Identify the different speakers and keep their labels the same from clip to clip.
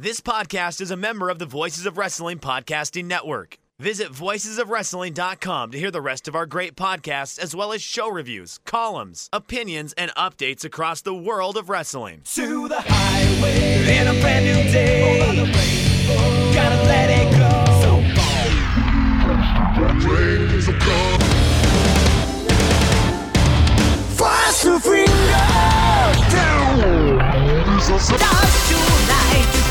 Speaker 1: This podcast is a member of the Voices of Wrestling Podcasting Network. Visit voicesofwrestling.com to hear the rest of our great podcasts, as well as show reviews, columns, opinions, and updates across the world of wrestling.
Speaker 2: to the highway in a brand new day. Gotta let it go. Fast to freedom.
Speaker 3: Stars tonight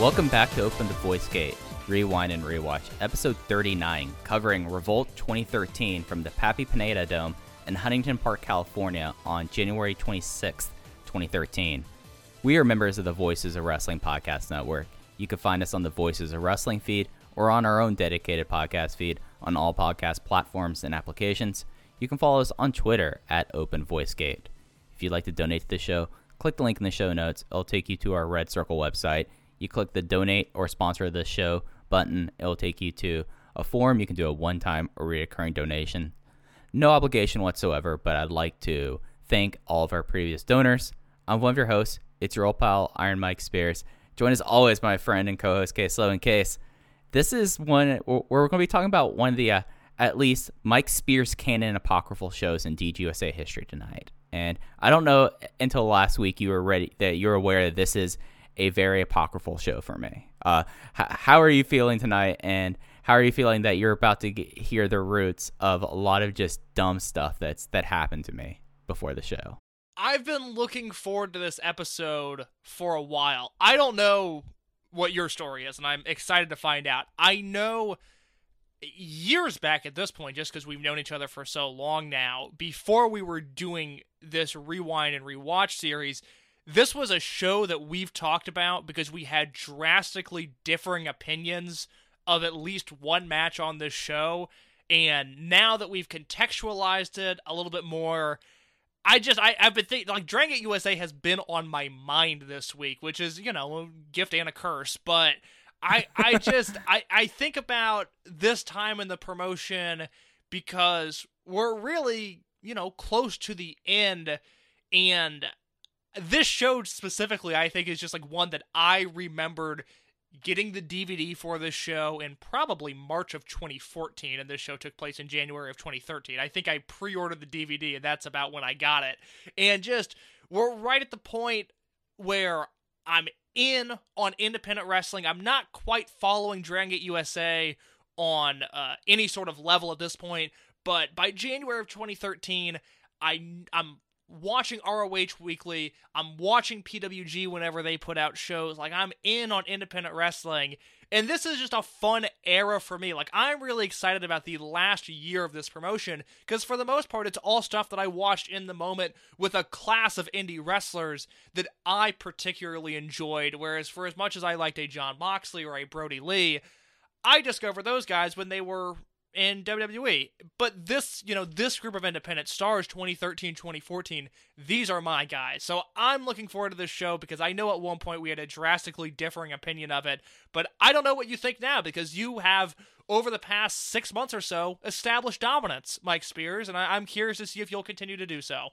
Speaker 4: Welcome back to Open the Voice Gate, Rewind and Rewatch, episode 39, covering Revolt 2013 from the Pappy Pineda Dome in Huntington Park, California on January 26th, 2013. We are members of the Voices of Wrestling Podcast Network. You can find us on the Voices of Wrestling feed or on our own dedicated podcast feed on all podcast platforms and applications. You can follow us on Twitter at Open Voice Gate. If you'd like to donate to the show, click the link in the show notes. It'll take you to our Red Circle website. You click the donate or sponsor the show button. It'll take you to a form. You can do a one time or recurring donation. No obligation whatsoever, but I'd like to thank all of our previous donors. I'm one of your hosts. It's your old pal, Iron Mike Spears. Joined as always my friend and co host, Case Low and Case. This is one where we're going to be talking about one of the, uh, at least, Mike Spears canon apocryphal shows in DGUSA history tonight. And I don't know until last week you were ready that you're aware that this is a very apocryphal show for me. Uh, h- how are you feeling tonight? And how are you feeling that you're about to get, hear the roots of a lot of just dumb stuff that's that happened to me before the show?
Speaker 5: I've been looking forward to this episode for a while. I don't know what your story is, and I'm excited to find out. I know years back at this point, just because we've known each other for so long now, before we were doing this rewind and rewatch series, this was a show that we've talked about because we had drastically differing opinions of at least one match on this show. And now that we've contextualized it a little bit more, I just I, I've been thinking like Dragon USA has been on my mind this week, which is, you know, a gift and a curse, but I I just I, I think about this time in the promotion because we're really, you know, close to the end and this show specifically I think is just like one that I remembered getting the DVD for this show in probably March of 2014, and this show took place in January of 2013. I think I pre ordered the DVD, and that's about when I got it. And just, we're right at the point where I'm in on independent wrestling. I'm not quite following Dragon Gate USA on uh, any sort of level at this point, but by January of 2013, I, I'm watching ROH weekly. I'm watching PWG whenever they put out shows. Like I'm in on independent wrestling. And this is just a fun era for me. Like I'm really excited about the last year of this promotion because for the most part it's all stuff that I watched in the moment with a class of indie wrestlers that I particularly enjoyed whereas for as much as I liked a Jon Moxley or a Brody Lee, I discovered those guys when they were in WWE. But this, you know, this group of independent stars 2013, 2014, these are my guys. So I'm looking forward to this show because I know at one point we had a drastically differing opinion of it, but I don't know what you think now because you have over the past 6 months or so established dominance, Mike Spears, and I- I'm curious to see if you'll continue to do so.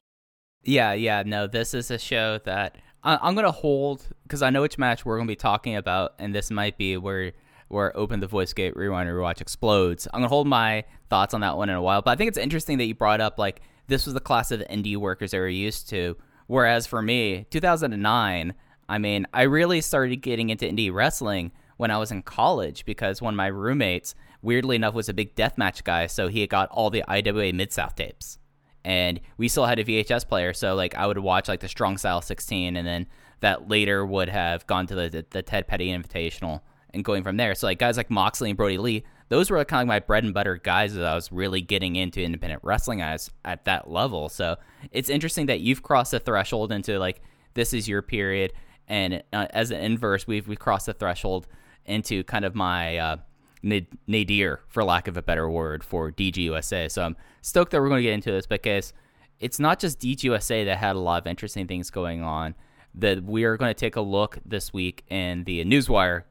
Speaker 4: Yeah, yeah, no, this is a show that I- I'm gonna hold because I know which match we're gonna be talking about, and this might be where where Open the Voice Gate Rewind Rewatch explodes. I'm gonna hold my thoughts on that one in a while, but I think it's interesting that you brought up like this was the class of indie workers they were used to, whereas for me, 2009, I mean, I really started getting into indie wrestling when I was in college because one of my roommates, weirdly enough, was a big deathmatch guy, so he had got all the IWA Mid South tapes and we still had a VHS player. So like I would watch like the Strong Style 16, and then that later would have gone to the the, the Ted Petty Invitational and going from there. So like guys like Moxley and Brody Lee, those were kind of my bread and butter guys as I was really getting into independent wrestling as at that level. So it's interesting that you've crossed the threshold into like this is your period, and uh, as an inverse, we've we crossed the threshold into kind of my uh, nadir, for lack of a better word, for DGUSA. So I'm stoked that we're going to get into this because it's not just DGUSA that had a lot of interesting things going on. That we are going to take a look this week in the Newswire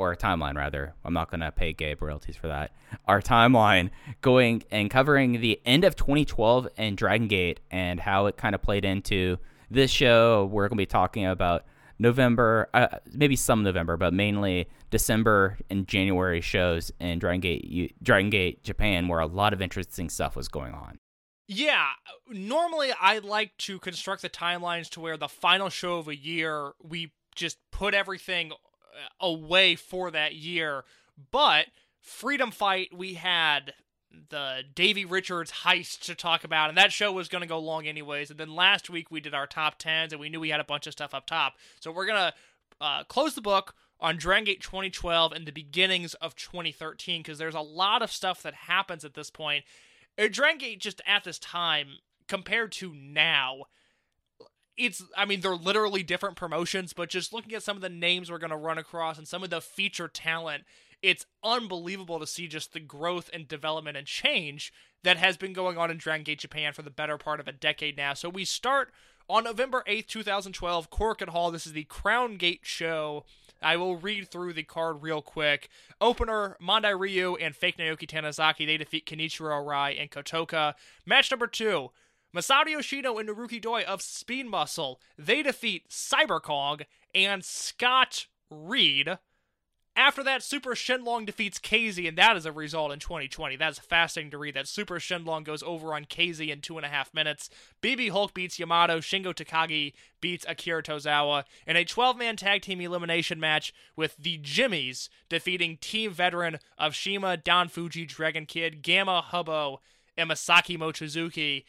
Speaker 4: or a timeline rather. I'm not going to pay Gabe royalties for that. Our timeline going and covering the end of 2012 and Dragon Gate and how it kind of played into this show. We're going to be talking about November, uh, maybe some November, but mainly December and January shows in Dragon Gate, Dragon Gate, Japan, where a lot of interesting stuff was going on.
Speaker 5: Yeah, normally I like to construct the timelines to where the final show of a year we just put everything away for that year. But Freedom Fight, we had the Davey Richards heist to talk about, and that show was going to go long anyways. And then last week we did our top tens, and we knew we had a bunch of stuff up top. So we're gonna uh, close the book on Dragon Gate 2012 and the beginnings of 2013 because there's a lot of stuff that happens at this point. Uh, Dragon Gate just at this time compared to now. It's, I mean, they're literally different promotions, but just looking at some of the names we're going to run across and some of the feature talent, it's unbelievable to see just the growth and development and change that has been going on in Dragon Gate Japan for the better part of a decade now. So we start on November 8th, 2012, Korakuen Hall. This is the Crown Gate show. I will read through the card real quick. Opener, Mondai Ryu and fake Naoki Tanizaki. They defeat Kenichiro Arai and Kotoka. Match number two, Masato Yoshino and Naruki Doi of Speed Muscle. They defeat Cyber Kong and Scott Reed. After that, Super Shenlong defeats KZ, and that is a result in 2020. That's fascinating to read that Super Shenlong goes over on KZ in two and a half minutes. BB Hulk beats Yamato. Shingo Takagi beats Akira Tozawa in a 12 man tag team elimination match with the Jimmies defeating Team Veteran of CIMA, Don Fujii, Dragon Kid, Gamma, Hubbo, and Masaki Mochizuki.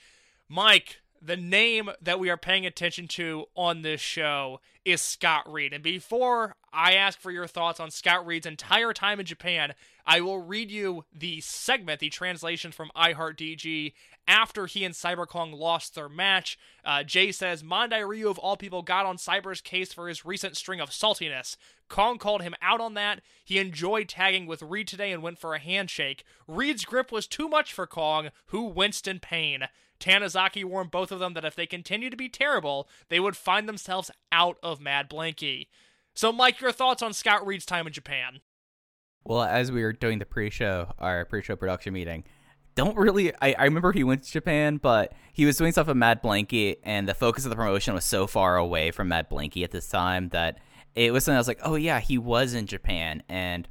Speaker 5: Mike, the name that we are paying attention to on this show is Scott Reed. And before I ask for your thoughts on Scott Reed's entire time in Japan, I will read you the segment, the translation from iHeartDG after he and Cyber Kong lost their match. Uh, Jay says, Mondai Ryu of all people got on Cyber's case for his recent string of saltiness. Kong called him out on that. He enjoyed tagging with Reed today and went for a handshake. Reed's grip was too much for Kong, who winced in pain. Tanizaki warned both of them that if they continue to be terrible, they would find themselves out of Mad Blankey. So, Mike, your thoughts on Scott Reed's time in Japan?
Speaker 4: Well, as we were doing the pre-show, our pre-show production meeting, don't really. I, I remember he went to Japan, but he was doing stuff with Mad Blankey, and the focus of the promotion was so far away from Mad Blankey at this time that it was something I was like, oh yeah, he was in Japan, and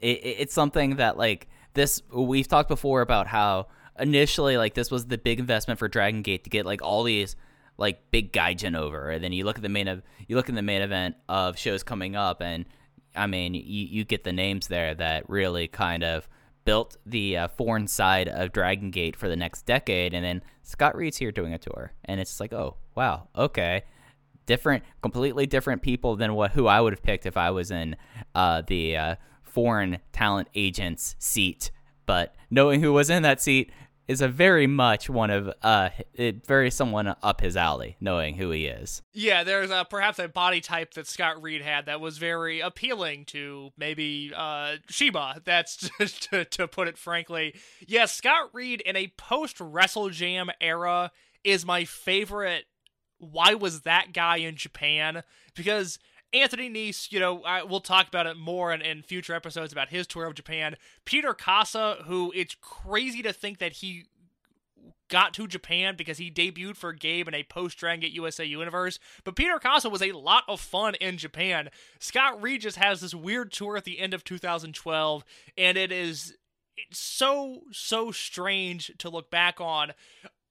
Speaker 4: it, it, it's something that like this. We've talked before about how initially like this was the big investment for Dragon Gate to get like all these like big gaijin over, and then you look at the main of you look at the main event of shows coming up, and I mean you you get the names there that really kind of built the uh, foreign side of Dragon Gate for the next decade, and then Scott Reed's here doing a tour, and it's like oh wow okay. Different completely different people than what who I would have picked if I was in uh, the uh, foreign talent agent's seat. But knowing who was in that seat is a very much one of uh it, very someone up his alley knowing who he is.
Speaker 5: Yeah there's a, perhaps a body type that scott reed had that was very appealing to maybe uh sheba. That's to, to put it frankly. Yes yeah, scott reed in a post wrestle jam era is my favorite. Why was that guy in japan? Because Anthony Nese, you know, I, we'll talk about it more in, in future episodes about his tour of Japan. Peter Kaasa, who it's crazy to think that he got to Japan because he debuted for Gabe in a post Dragon Gate USA universe. But Peter Kaasa was a lot of fun in Japan. Scott Regis has this weird tour at the end of 2012, and it is it's so so strange to look back on.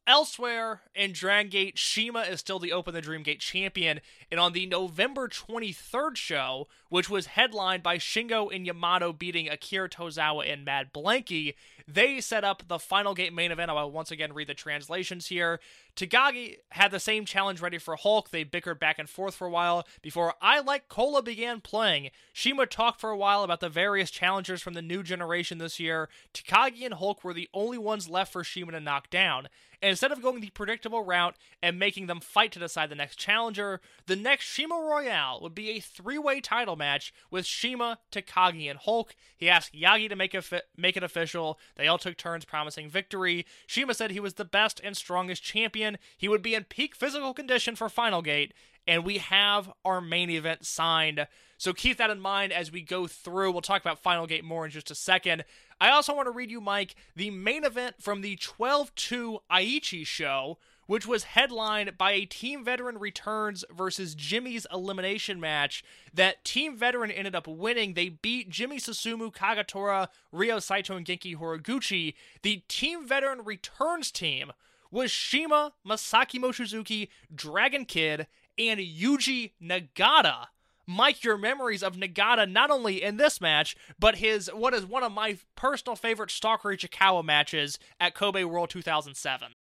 Speaker 5: Elsewhere in Dragon Gate, CIMA is still the Open the Dream Gate champion, and on the November 23rd show, which was headlined by Shingo and Yamato beating Akira Tozawa and Mad Blankey, they set up the final gate main event. I will once again read the translations here. Takagi had the same challenge ready for Hulk. They bickered back and forth for a while before I Like Cola began playing. CIMA talked for a while about the various challengers from the new generation this year. Takagi and Hulk were the only ones left for CIMA to knock down. Instead of going the predictable route and making them fight to decide the next challenger, the next CIMA Royale would be a three way title match with CIMA, Takagi, and Hulk. He asked Yagi to make it, fi- make it official. They all took turns promising victory. CIMA said he was the best and strongest champion. He would be in peak physical condition for Final Gate. And we have our main event signed. So keep that in mind as we go through. We'll talk about Final Gate more in just a second. I also want to read you, Mike, the main event from the 12 2 Aichi show, which was headlined by a Team Veteran Returns versus Jimmy's elimination match that Team Veteran ended up winning. They beat Jimmy Susumu, Kagatora, Ryo Saito, and Genki Horiguchi. The Team Veteran Returns team was CIMA, Masaki Mochizuki, Dragon Kid, and Yuji Nagata. Mike, your memories of Nagata not only in this match, but his what is one of my personal favorite Stalker Ichikawa matches at Kobe World 2007.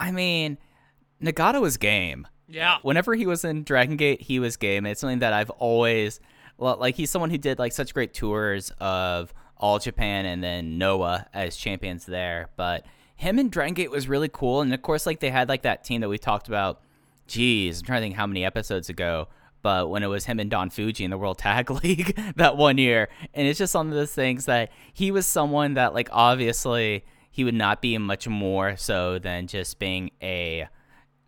Speaker 4: I mean, Nagata was game.
Speaker 5: Yeah.
Speaker 4: Whenever he was in Dragon Gate, he was game. It's something that I've always well, like he's someone who did like such great tours of all Japan and then Noah as champions there. But him and Dragon Gate was really cool. And of course, like they had like that team that we talked about. Geez, I'm trying to think how many episodes ago. But when it was him and Don Fujii in the World Tag League that one year, and it's just one of those things that he was someone that like obviously he would not be much more so than just being a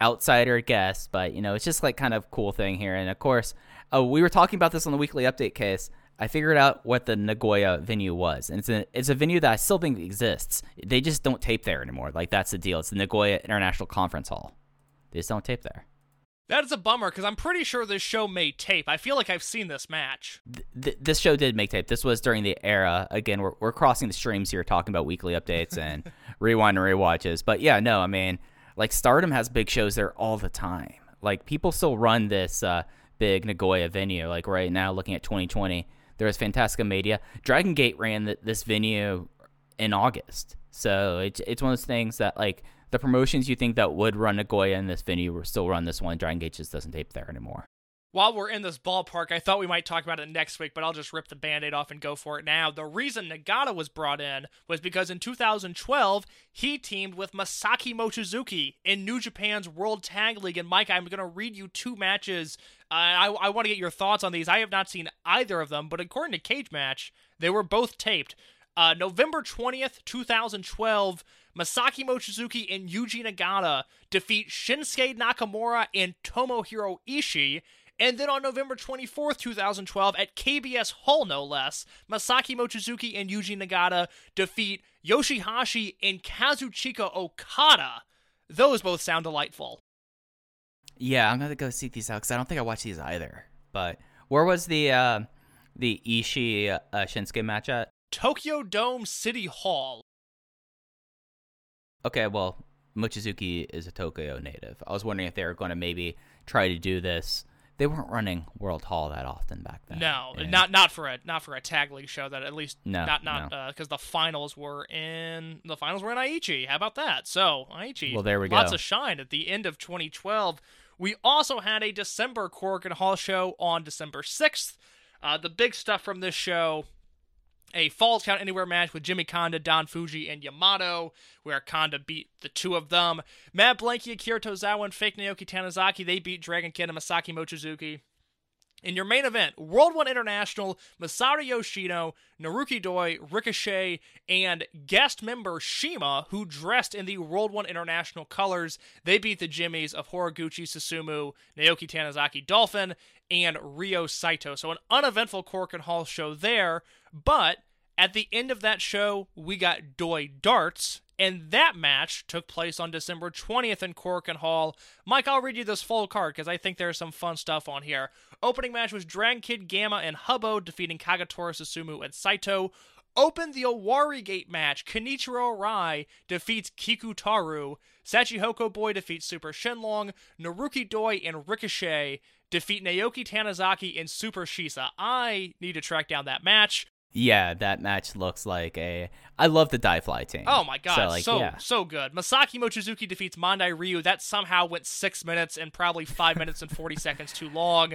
Speaker 4: outsider guest, but you know, it's just like kind of cool thing here. And of course, uh, we were talking about this on the weekly update case. I figured out what the Nagoya venue was, and it's a it's a venue that I still think exists. They just don't tape there anymore. Like that's the deal. It's the Nagoya International Conference Hall. They just don't tape there.
Speaker 5: That is a bummer because I'm pretty sure this show made tape. I feel like I've seen this match.
Speaker 4: Th- this show did make tape. This was during the era. Again, we're, we're crossing the streams here, talking about weekly updates and rewind and rewatches. But yeah, no, I mean, like Stardom has big shows there all the time. Like people still run this uh, big Nagoya venue. Like right now, looking at 2020, there was Fantastica Media. Dragon Gate ran th- this venue in August. So it's it's one of those things that like the promotions you think that would run Nagoya in this venue will still run this one. Dragon Gate just doesn't tape there anymore.
Speaker 5: While we're in this ballpark, I thought we might talk about it next week, but I'll just rip the band aid off and go for it now. The reason Nagata was brought in was because in 2012, he teamed with Masaki Mochizuki in New Japan's World Tag League. And Mike, I'm going to read you two matches. Uh, I, I want to get your thoughts on these. I have not seen either of them, but according to Cage Match, they were both taped. Uh, November 20th, 2012, Masaki Mochizuki and Yuji Nagata defeat Shinsuke Nakamura and Tomohiro Ishii. And then on November 24th, 2012, at KBS Hall, no less, Masaki Mochizuki and Yuji Nagata defeat Yoshihashi and Kazuchika Okada. Those both sound delightful.
Speaker 4: Yeah, I'm gonna go seek these out because I don't think I watched these either. But where was the uh, the Ishii uh, Shinsuke match at?
Speaker 5: Tokyo Dome City Hall.
Speaker 4: Okay, well, Mochizuki is a Tokyo native. I was wondering if they were going to maybe try to do this. They weren't running World Hall that often back then.
Speaker 5: No,
Speaker 4: And-
Speaker 5: not not for a not for a tag league show. That at least
Speaker 4: No,
Speaker 5: not not
Speaker 4: no.
Speaker 5: because the finals were in the finals were in Aichi. How about that? So Aichi,
Speaker 4: Well, there we
Speaker 5: lots
Speaker 4: go.
Speaker 5: of shine at the end of 2012. We also had a December Korakuen Hall show on December 6th. Uh, the big stuff from this show a Falls Count Anywhere match with Jimmy Kanda, Don Fujii, and Yamato, where Kanda beat the two of them. Mad Blankey, Akira Tozawa, and Fake Naoki Tanizaki, they beat Dragon Kid and Masaki Mochizuki. In your main event, World One International, Masato Yoshino, Naruki Doi, Ricochet, and guest member CIMA, who dressed in the World One International colors, they beat the Jimmies of Horiguchi Susumu, Naoki Tanizaki Dolphin, and Ryo Saito. So an uneventful Korakuen Hall show there, but at the end of that show, we got Doi Darts, and that match took place on December 20th in Korakuen Hall. Mike, I'll read you this full card because I think there's some fun stuff on here. Opening match was Dragon Kid Gamma and Hubbo defeating Kagetora Susumu and Saito. Opened the Owari Gate match. Kenichiro Arai defeats Kikutaro. Sachihoko Boy defeats Super Shenlong. Naruki Doi and Ricochet defeat Naoki Tanizaki and Super Shisa. I need to track down that match.
Speaker 4: Yeah, that match looks like a. I love the Die Fly team.
Speaker 5: Oh my god,
Speaker 4: so
Speaker 5: so
Speaker 4: like,
Speaker 5: so,
Speaker 4: yeah.
Speaker 5: good. Masaki Mochizuki defeats Mondai Ryu. That somehow went six minutes and probably five minutes and forty seconds too long.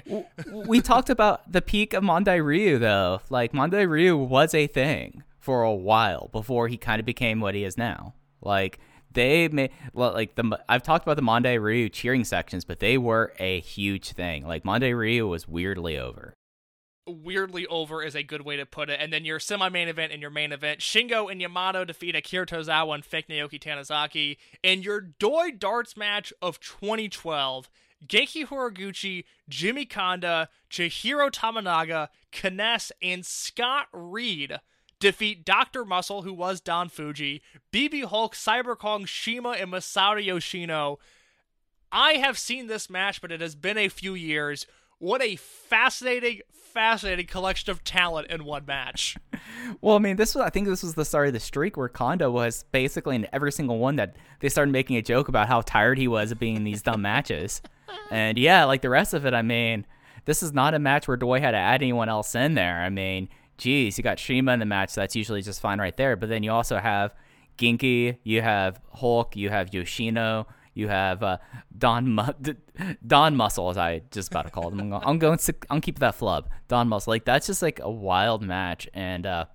Speaker 4: we talked about the peak of Mondai Ryu though. Like Mondai Ryu was a thing for a while before he kind of became what he is now. Like they made well, like the I've talked about the Mondai Ryu cheering sections, but they were a huge thing. Like Mondai Ryu was weirdly over.
Speaker 5: Weirdly over is a good way to put it. And then your semi-main event and your main event, Shingo and Yamato defeat Akira Tozawa and fake Naoki Tanizaki. And your Doi Darts match of 2012, Genki Horiguchi, Jimmy Kanda, Chihiro Tominaga, Kness, and Scott Reed defeat Dr. Muscle, who was Don Fujii, BB Hulk, Cyber Kong, CIMA, and Masato Yoshino. I have seen this match, but it has been a few years. What a fascinating, fascinating collection of talent in one match.
Speaker 4: Well, I mean, this was I think this was the start of the streak where Kondo was basically in every single one that they started making a joke about how tired he was of being in these dumb matches. And yeah, like the rest of it, I mean, this is not a match where Doi had to add anyone else in there. I mean, geez, you got CIMA in the match, so that's usually just fine right there. But then you also have Genki, you have Hulk, you have Yoshino, you have uh, Don Mu- Don Muscle, as I just about to call him. I'm going, to I'm keep that flub. Don Muscle, like that's just like a wild match, and uh,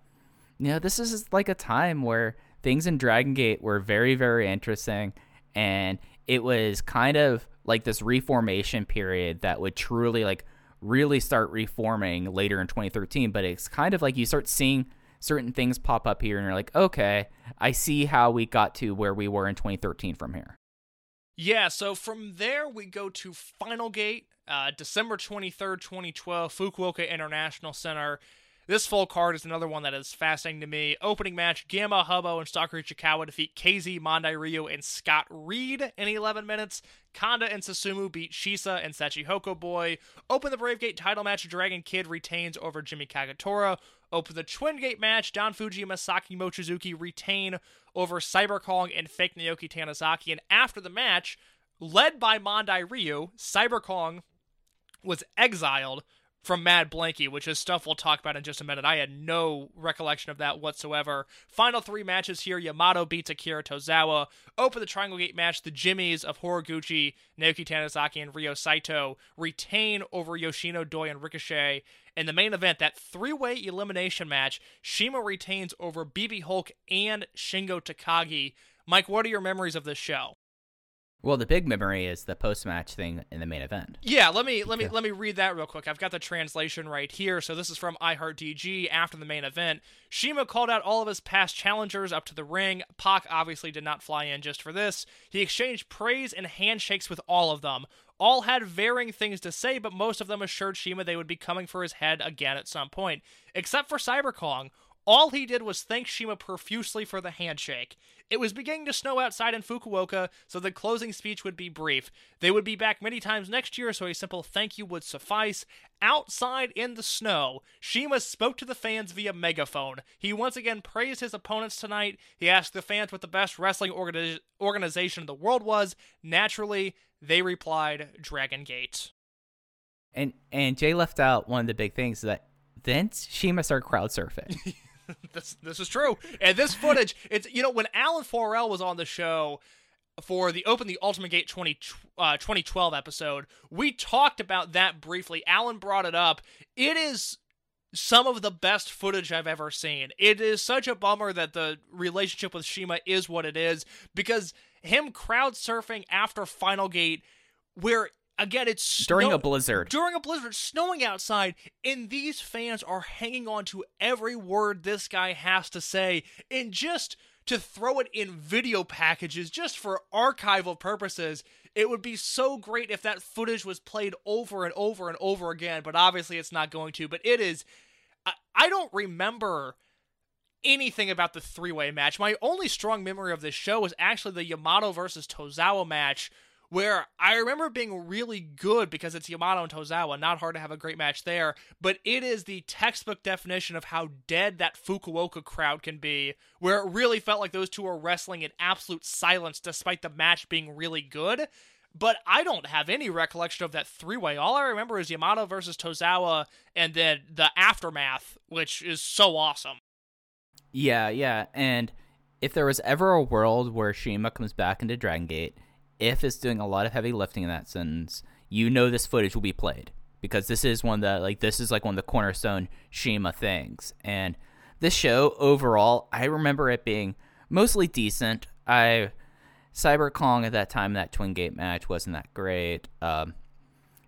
Speaker 4: you know this is like a time where things in Dragon Gate were very very interesting, and it was kind of like this reformation period that would truly like really start reforming later in 2013. But it's kind of like you start seeing certain things pop up here, and you're like, okay, I see how we got to where we were in 2013 from here.
Speaker 5: Yeah, so from there we go to Final Gate, uh, December 23rd, 2012, Fukuoka International Center. This full card is another one that is fascinating to me. Opening match, Gamma Hubbo and Stalker Ichikawa defeat KZ, Mondai Ryu, and Scott Reed in 11 minutes. Kanda and Susumu beat Shisa and Sachihoko Boy. Open the Brave Gate title match, Dragon Kid retains over Jimmy Kagetora. Open the Twin Gate match, Don Fujii and Masaki Mochizuki retain over Cyber Kong and fake Naoki Tanizaki. And after the match, led by Mondai Ryu, Cyber Kong was exiled from Mad Blankey, which is stuff we'll talk about in just a minute. I had no recollection of that whatsoever. Final three matches here Yamato beats Akira Tozawa. Open the Triangle Gate match. The Jimmies of Horiguchi, Naoki Tanizaki, and Ryo Saito retain over Yoshino Doi and Ricochet. In the main event, that three way elimination match, CIMA retains over BB Hulk and Shingo Takagi. Mike, what are your memories of this show?
Speaker 4: Well, the big memory is the post match thing in the main event.
Speaker 5: Yeah, let me let me let me read that real quick. I've got the translation right here. So this is from iHeartDG after the main event. CIMA called out all of his past challengers up to the ring. Pac obviously did not fly in just for this. He exchanged praise and handshakes with all of them. All had varying things to say, but most of them assured CIMA they would be coming for his head again at some point. Except for Cyber Kong. All he did was thank CIMA profusely for the handshake. It was beginning to snow outside in Fukuoka, so the closing speech would be brief. They would be back many times next year, so a simple thank you would suffice. Outside in the snow, CIMA spoke to the fans via megaphone. He once again praised his opponents tonight. He asked the fans what the best wrestling organi- organization in the world was. Naturally, they replied, Dragon Gate.
Speaker 4: And and Jay left out one of the big things that then CIMA started crowd surfing.
Speaker 5: this this is true. And this footage, it's you know when Alan Forel was on the show for the Open the Ultimate Gate 20, uh, 2012 episode, we talked about that briefly. Alan brought it up. It is some of the best footage I've ever seen. It is such a bummer that the relationship with CIMA is what it is because him crowd surfing after Final Gate where again it's
Speaker 4: During
Speaker 5: snow-
Speaker 4: a blizzard.
Speaker 5: during a blizzard snowing outside and these fans are hanging on to every word this guy has to say. And just to throw it in video packages just for archival purposes it would be so great if that footage was played over and over and over again but obviously it's not going to. But it is i, I don't remember anything about the three-way match. My only strong memory of this show was actually the yamato versus tozawa match where I remember being really good because it's Yamato and Tozawa, not hard to have a great match there, but it is the textbook definition of how dead that Fukuoka crowd can be, where it really felt like those two were wrestling in absolute silence despite the match being really good. but I don't have any recollection of that three way. All I remember is Yamato versus Tozawa and then the aftermath, which is so awesome.
Speaker 4: Yeah, yeah. And if there was ever a world where CIMA comes back into Dragon Gate, if it's doing a lot of heavy lifting in that sentence, you know this footage will be played because this is one that like this is like one of the cornerstone CIMA things. And this show overall, I remember it being mostly decent. I Cyber Kong at that time, that Twin Gate match wasn't that great. Um,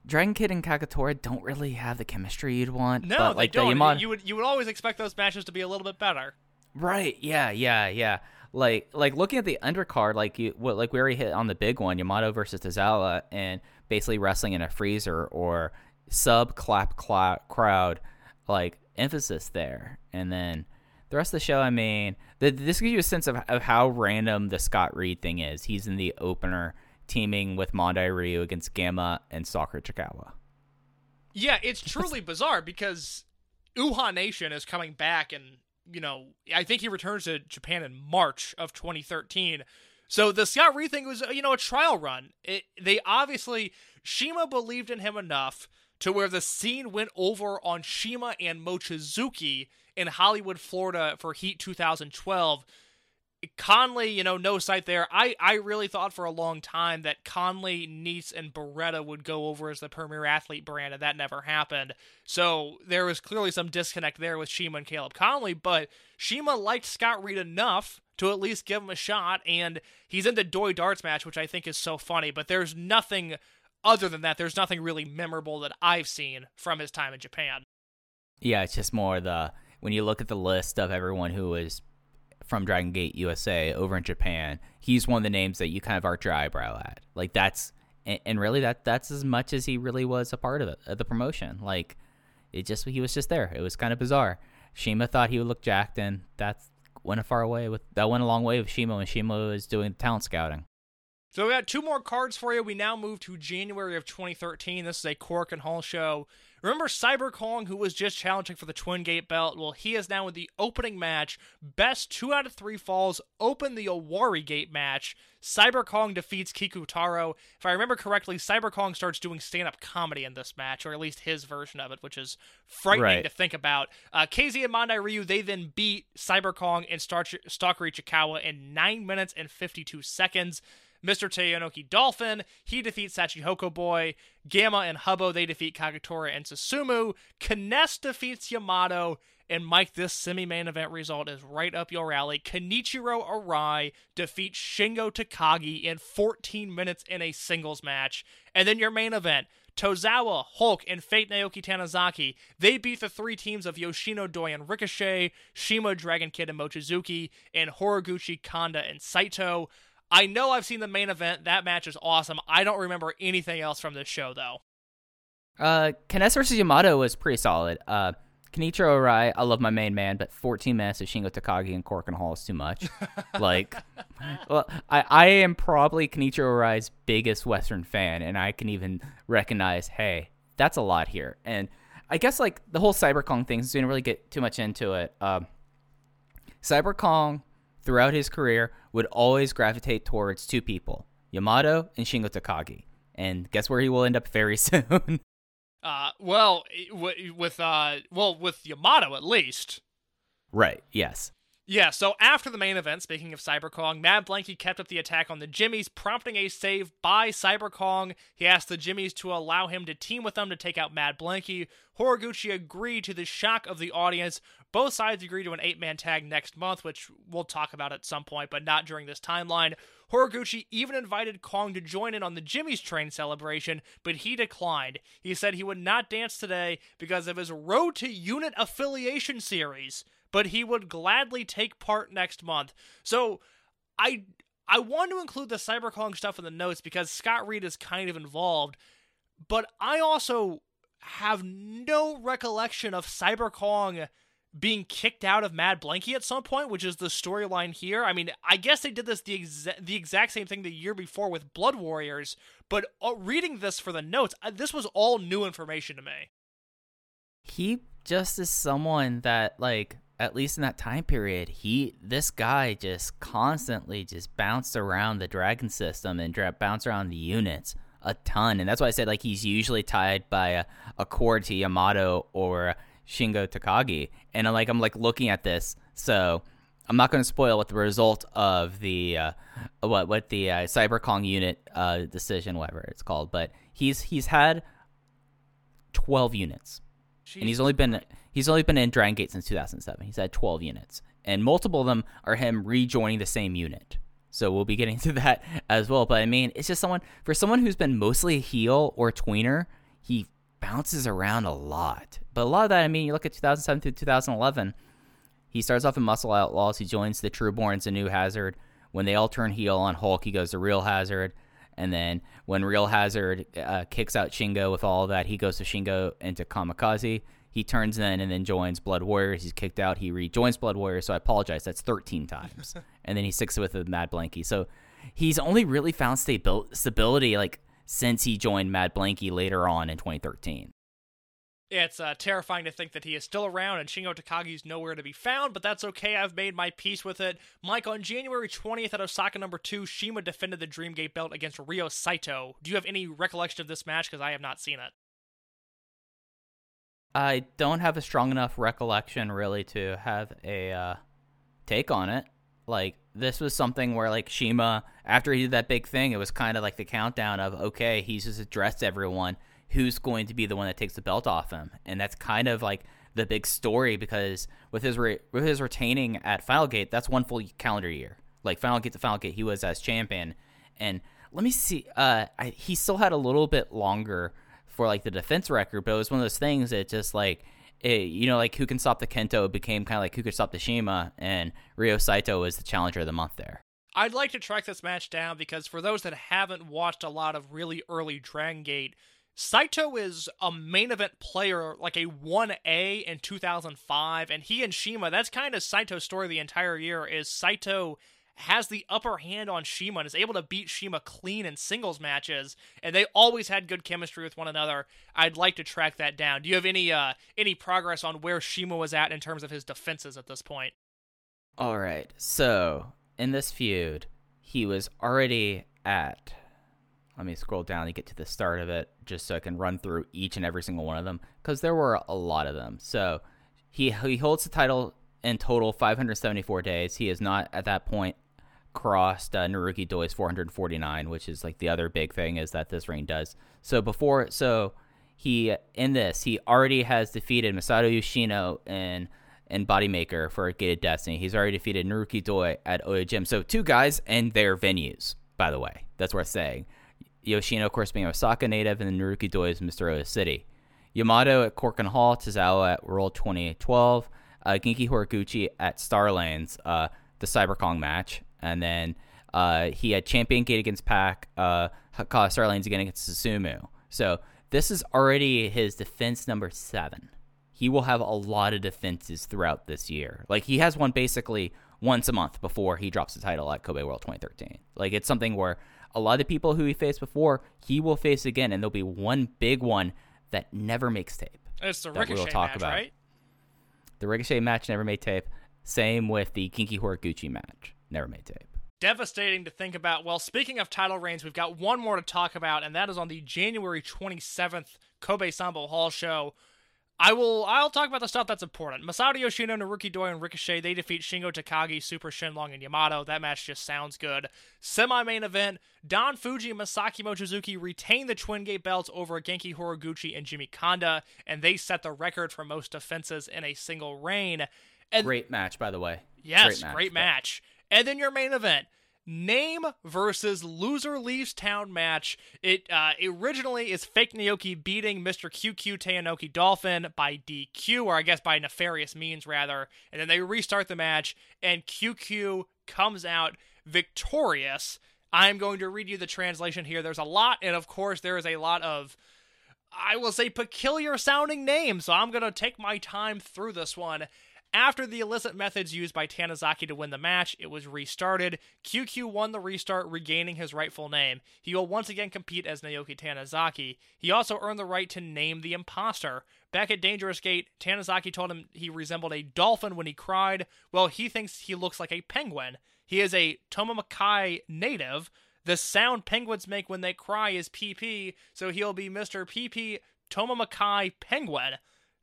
Speaker 4: Dragon Kid and Kagetora don't really have the chemistry you'd want.
Speaker 5: No,
Speaker 4: but,
Speaker 5: they
Speaker 4: like
Speaker 5: don't.
Speaker 4: The Yamato-
Speaker 5: You would you would always expect those matches to be a little bit better.
Speaker 4: Right. Yeah. Yeah. Yeah. Like like looking at the undercard, like you what like we already hit on the big one, Yamato versus Tozawa, and basically wrestling in a freezer or sub clap clap crowd, like emphasis there, and then the rest of the show. I mean, the, this gives you a sense of, of how random the Scott Reed thing is. He's in the opener teaming with Mondai Ryu against Gamma and Stalker Ichikawa.
Speaker 5: Yeah, it's truly bizarre because Uhaa Nation is coming back, and you know, I think he returns to Japan in March of 2013. So the Scott Reed thing was, you know, a trial run. It, they obviously CIMA believed in him enough to where the scene went over on CIMA and Mochizuki in Hollywood, Florida for Heat 2012. Konley, you know, no sight there. I, I really thought for a long time that Konley, Nese, and Beretta would go over as the premier athlete brand, and that never happened. So there was clearly some disconnect there with CIMA and Caleb Konley, but CIMA liked Scott Reed enough to at least give him a shot, and he's in the Doi Darts match, which I think is so funny, but there's nothing other than that. There's nothing really memorable that I've seen from his time in Japan.
Speaker 4: Yeah, it's just more the when you look at the list of everyone who was from Dragon Gate USA over in Japan, he's one of the names that you kind of arch your eyebrow at. Like that's and, really that that's as much as he really was a part of it, of the promotion. Like it just he was just there. It was kind of bizarre. CIMA thought he would look jacked, and that went a far way with that went a long way with CIMA when CIMA was doing talent scouting.
Speaker 5: So we got two more cards for you. We now move to January of 2013. This is a Korakuen Hall show. Remember Cyber Kong, who was just challenging for the Twin Gate belt? Well, he is now in the opening match. Best two out of three falls open the Owari Gate match. Cyber Kong defeats Kikutaro. If I remember correctly, Cyber Kong starts doing stand up comedy in this match, or at least his version of it, which is frightening
Speaker 4: Right.
Speaker 5: to think about. Uh, KZ and Mondai Ryu, they then beat Cyber Kong and Star- Stalker Ichikawa in 9 minutes and 52 seconds. Mr. Toyonaka Dolphin, he defeats Sachihoko Boy. Gamma and Hubbo, they defeat Kagetora and Susumu. Kness defeats Yamato. And Mike, this semi-main event result is right up your alley. Kenichiro Arai defeats Shingo Takagi in 14 minutes in a singles match. And then your main event, Tozawa, Hulk, and Fate Naoki Tanizaki, they beat the three teams of Yoshino Doi and Ricochet, CIMA, Dragon Kid, and Mochizuki, and Horiguchi, Kanda, and Saito. I know I've seen the main event. That match is awesome. I don't remember anything else from this show, though.
Speaker 4: Uh, Kness versus Yamato was pretty solid. Uh, Kenichiro Arai, I love my main man, but 14 minutes of Shingo Takagi and Korakuen Hall is too much. like, well, I, I am probably Kenichiro Arai's biggest Western fan, and I can even recognize, hey, that's a lot here. And I guess, like, the whole Cyber Kong thing, since we didn't really get too much into it, um, Cyber Kong, throughout his career, would always gravitate towards two people, Yamato and Shingo Takagi. And guess where he will end up very soon?
Speaker 5: Uh, well, with uh, well, with Yamato at least.
Speaker 4: Right. Yes.
Speaker 5: Yeah, so after the main event, speaking of Cyber Kong, Mad Blankey kept up the attack on the Jimmies, prompting a save by Cyber Kong. He asked the Jimmies to allow him to team with them to take out Mad Blankey. Horiguchi agreed to the shock of the audience. Both sides agree to an eight man tag next month, which we'll talk about at some point, but not during this timeline. Horiguchi even invited Kong to join in on the Jimmy's Train celebration, but he declined. He said he would not dance today because of his Road to Unit affiliation series, but he would gladly take part next month. So I I want to include the Cyber Kong stuff in the notes because Scott Reed is kind of involved, but I also have no recollection of Cyber Kong being kicked out of Mad Blankey at some point, which is the storyline here. I mean, I guess they did this the exa- the exact same thing the year before with Blood Warriors, but uh, reading this for the notes, this was all new information to me.
Speaker 4: He just is someone that like at least in that time period, he this guy just constantly just bounced around the dragon system and dra- bounced around the units a ton, and that's why I said like he's usually tied by a, a cord to Yamato or Shingo Takagi, and I'm like I'm like looking at this, so I'm not going to spoil what the result of the uh, what what the uh, Cyber Kong unit uh, decision, whatever it's called, but he's he's had 12 units and he's only been he's only been in Dragon Gate since 2007. He's had 12 units, and multiple of them are him rejoining the same unit. So we'll be getting to that as well. But I mean, it's just someone for someone who's been mostly a heel or tweener, he bounces around a lot. But a lot of that, I mean, you look at 2007 through 2011. He starts off in Muscle Outlaws. He joins the Trueborns, a new Hazard. When they all turn heel on Hulk, he goes to Real Hazard. And then when Real Hazard uh, kicks out Shingo with all that, he goes to Shingo into Kamikaze. He turns in and then joins Blood Warriors. He's kicked out. He rejoins Blood Warriors. So I apologize. That's 13 times. and then he sticks with the Mad Blankey. So he's only really found stabil- stability like since he joined Mad Blankey later on in 2013.
Speaker 5: It's uh, terrifying to think that he is still around and Shingo Takagi's nowhere to be found, but that's okay. I've made my peace with it. Mike, on January 20th at Osaka number 2, CIMA defended the Dreamgate belt against Ryo Saito. Do you have any recollection of this match? Because I have not seen it.
Speaker 4: I don't have a strong enough recollection really to have a uh, take on it. Like this was something where like CIMA, after he did that big thing, it was kind of like the countdown of okay, he's just addressed everyone. Who's going to be the one that takes the belt off him? And that's kind of like the big story because with his re- with his retaining at Final Gate, that's one full calendar year. Like Final Gate to Final Gate, he was as champion. And let me see, uh, I, he still had a little bit longer for like the defense record, but it was one of those things that just like it, you know, like who can stop the Kento became kind of like who could stop the CIMA, and Ryo Saito was the challenger of the month there.
Speaker 5: I'd like to track this match down because for those that haven't watched a lot of really early Dragon Gate, Saito is a main event player, like a 1A in 2005, and he and CIMA, that's kind of Saito's story the entire year, is Saito has the upper hand on CIMA and is able to beat CIMA clean in singles matches, and they always had good chemistry with one another. I'd like to track that down. Do you have any uh any progress on where CIMA was at in terms of his defenses at this point?
Speaker 4: All right. So, in this feud, he was already at let me scroll down and get to the start of it just so I can run through each and every single one of them because there were a lot of them. So he he holds the title in total 574 days. He has not at that point crossed uh, Naruki Doi's 449, which is like the other big thing is that this reign does. So before so he in this he already has defeated Masato Yoshino in in Bodymaker for Gated Destiny. He's already defeated Naruki Doi at Oya Gym. So two guys and their venues, by the way. That's worth saying. Yoshino, of course, being Osaka native, and then Naruki Doi is Mr. Oya City. Yamato at Korakuen Hall, Tozawa at World 2012, uh, Genki Horiguchi at Starlanes, uh, the Cyber Kong match, and then uh, he had Champion Gate against Pac, uh, Hakata Starlanes again against Susumu. So this is already his defense number seven. He will have a lot of defenses throughout this year. Like he has one basically once a month before he drops the title at Kobe World 2013. Like it's something where a lot of the people who he faced before, he will face again, and there'll be one big one that never makes tape.
Speaker 5: It's the
Speaker 4: that we'll
Speaker 5: Ricochet
Speaker 4: talk
Speaker 5: match,
Speaker 4: about.
Speaker 5: right?
Speaker 4: The Ricochet match never made tape. Same with the Genki Horiguchi match, never made tape.
Speaker 5: devastating to think about. Well, speaking of title reigns, we've got one more to talk about, and that is on the January 27th Kobe Sambo Hall show. I will. I'll talk about the stuff that's important. Masato Yoshino, Naruki Doi, and Ricochet they defeat Shingo Takagi, Super Shenlong, and Yamato. That match just sounds good. Semi-main event: Don Fujii and Masaki Mochizuki retain the Twin Gate belts over Genki Horiguchi and Jimmy Kanda, and they set the record for most defenses in a single reign. And
Speaker 4: Great match, by the way.
Speaker 5: Yes, great
Speaker 4: great
Speaker 5: match.
Speaker 4: match.
Speaker 5: And then your main event. Name versus loser leaves town match. It uh, originally is Fake Naoki beating Mr. QQ Toyonaka Dolphin by DQ, or I guess by nefarious means rather. And then they restart the match, and QQ comes out victorious. I'm going to read you the translation here. There's a lot, and of course, there is a lot of I will say peculiar sounding names, so I'm going to take my time through this one. After the illicit methods used by Tanizaki to win the match, it was restarted. QQ won the restart, regaining his rightful name. He will once again compete as Naoki Tanizaki. He also earned the right to name the imposter. Back at Dangerous Gate, Tanizaki told him he resembled a dolphin when he cried. Well, he thinks he looks like a penguin. He is a Tomakomai native. The sound penguins make when they cry is PP, so he'll be Mr. PP Tomakomai Penguin.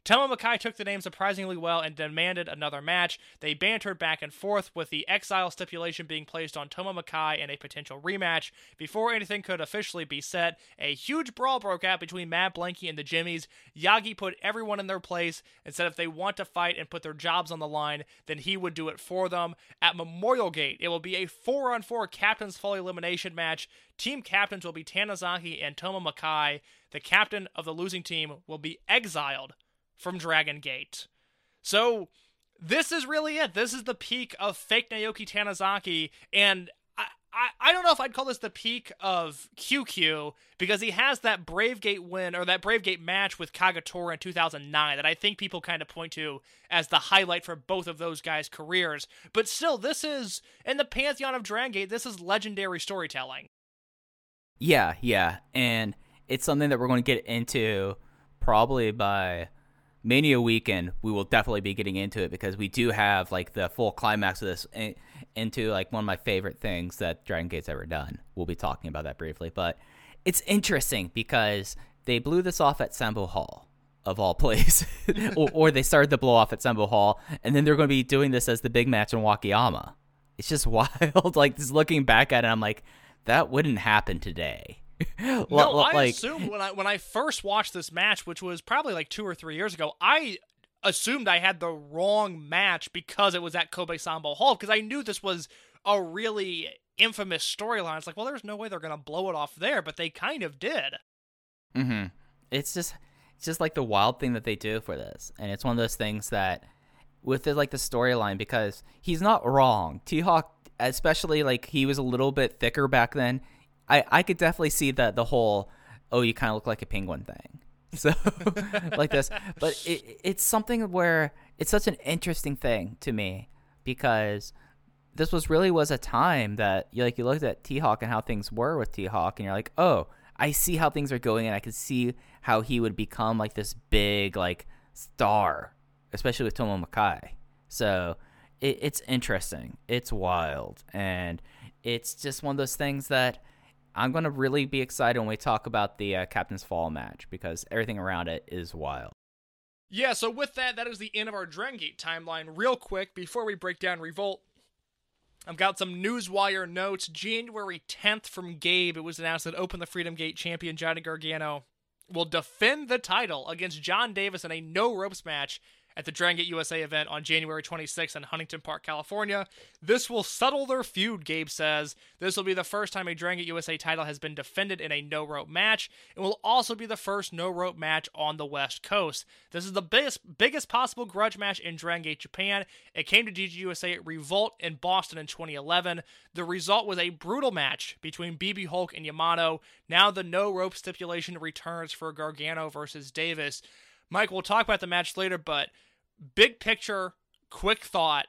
Speaker 5: Tomakomai took the name surprisingly well and demanded another match. They bantered back and forth, with the exile stipulation being placed on Tomakomai in a potential rematch. Before anything could officially be set, a huge brawl broke out between Mad Blankey and the Jimmies. Yagi put everyone in their place and said if they want to fight and put their jobs on the line, then he would do it for them. At Memorial Gate, it will be a 4 on 4 Captain's Fall elimination match. Team captains will be Tanizaki and Tomakomai. The captain of the losing team will be exiled from Dragon Gate. So this is really it. This is the peak of fake Naoki Tanizaki, and I, I, I don't know if I'd call this the peak of QQ because he has that Brave Gate win or that Brave Gate match with Kagetora in 2009 that I think people kind of point to as the highlight for both of those guys' careers. But still, this is in the pantheon of Dragon Gate. This is legendary storytelling.
Speaker 4: Yeah, yeah, and it's something that we're going to get into probably by Mania weekend, we will definitely be getting into it because we do have like the full climax of this in, into like one of my favorite things that Dragon Gate's ever done. We'll be talking about that briefly, but it's interesting because they blew this off at Sambo Hall of all places, or, or, they started the blow off at Sambo Hall, and then they're going to be doing this as the big match in Wakayama. It's just wild. like just looking back at it, I'm like, that wouldn't happen today.
Speaker 5: no, like, I assumed when I when I first watched this match, which was probably like two or three years ago, I assumed I had the wrong match because it was at Kobe Sambo Hall because I knew this was a really infamous storyline. It's like, well, there's no way they're gonna blow it off there, but they kind of did.
Speaker 4: Mm-hmm. It's just it's just like the wild thing that they do for this, and it's one of those things that with the, like the storyline because he's not wrong. T Hawk, especially like he was a little bit thicker back then I I could definitely see that the whole oh you kind of look like a penguin thing. So like this, but it, it's something where it's such an interesting thing to me because this was really was a time that you like you looked at T Hawk and how things were with T Hawk and you're like oh I see how things are going and I could see how he would become like this big like star, especially with Tomakomai. So it, it's interesting, it's wild, and it's just one of those things that I'm going to really be excited when we talk about the uh, Captain's Fall match because everything around it is wild.
Speaker 5: Yeah, so with that, that is the end of our Dragon Gate timeline. Real quick, before we break down Revolt, I've got some Newswire notes. January 10th from Gabe, it was announced that Open the Freedom Gate champion Johnny Gargano will defend the title against Jon Davis in a no ropes match at the Dragon Gate USA event on January 26th in Huntington Park, California. This will settle their feud, Gabe says. This will be the first time a Dragon Gate USA title has been defended in a no rope match. It will also be the first no rope match on the West Coast. This is the biggest biggest possible grudge match in Dragon Gate Japan. It came to DGUSA at Revolt in Boston in 2011. The result was a brutal match between BB Hulk and Yamato. Now the no rope stipulation returns for Gargano versus Davis. Mike, we'll talk about the match later, but big picture, quick thought.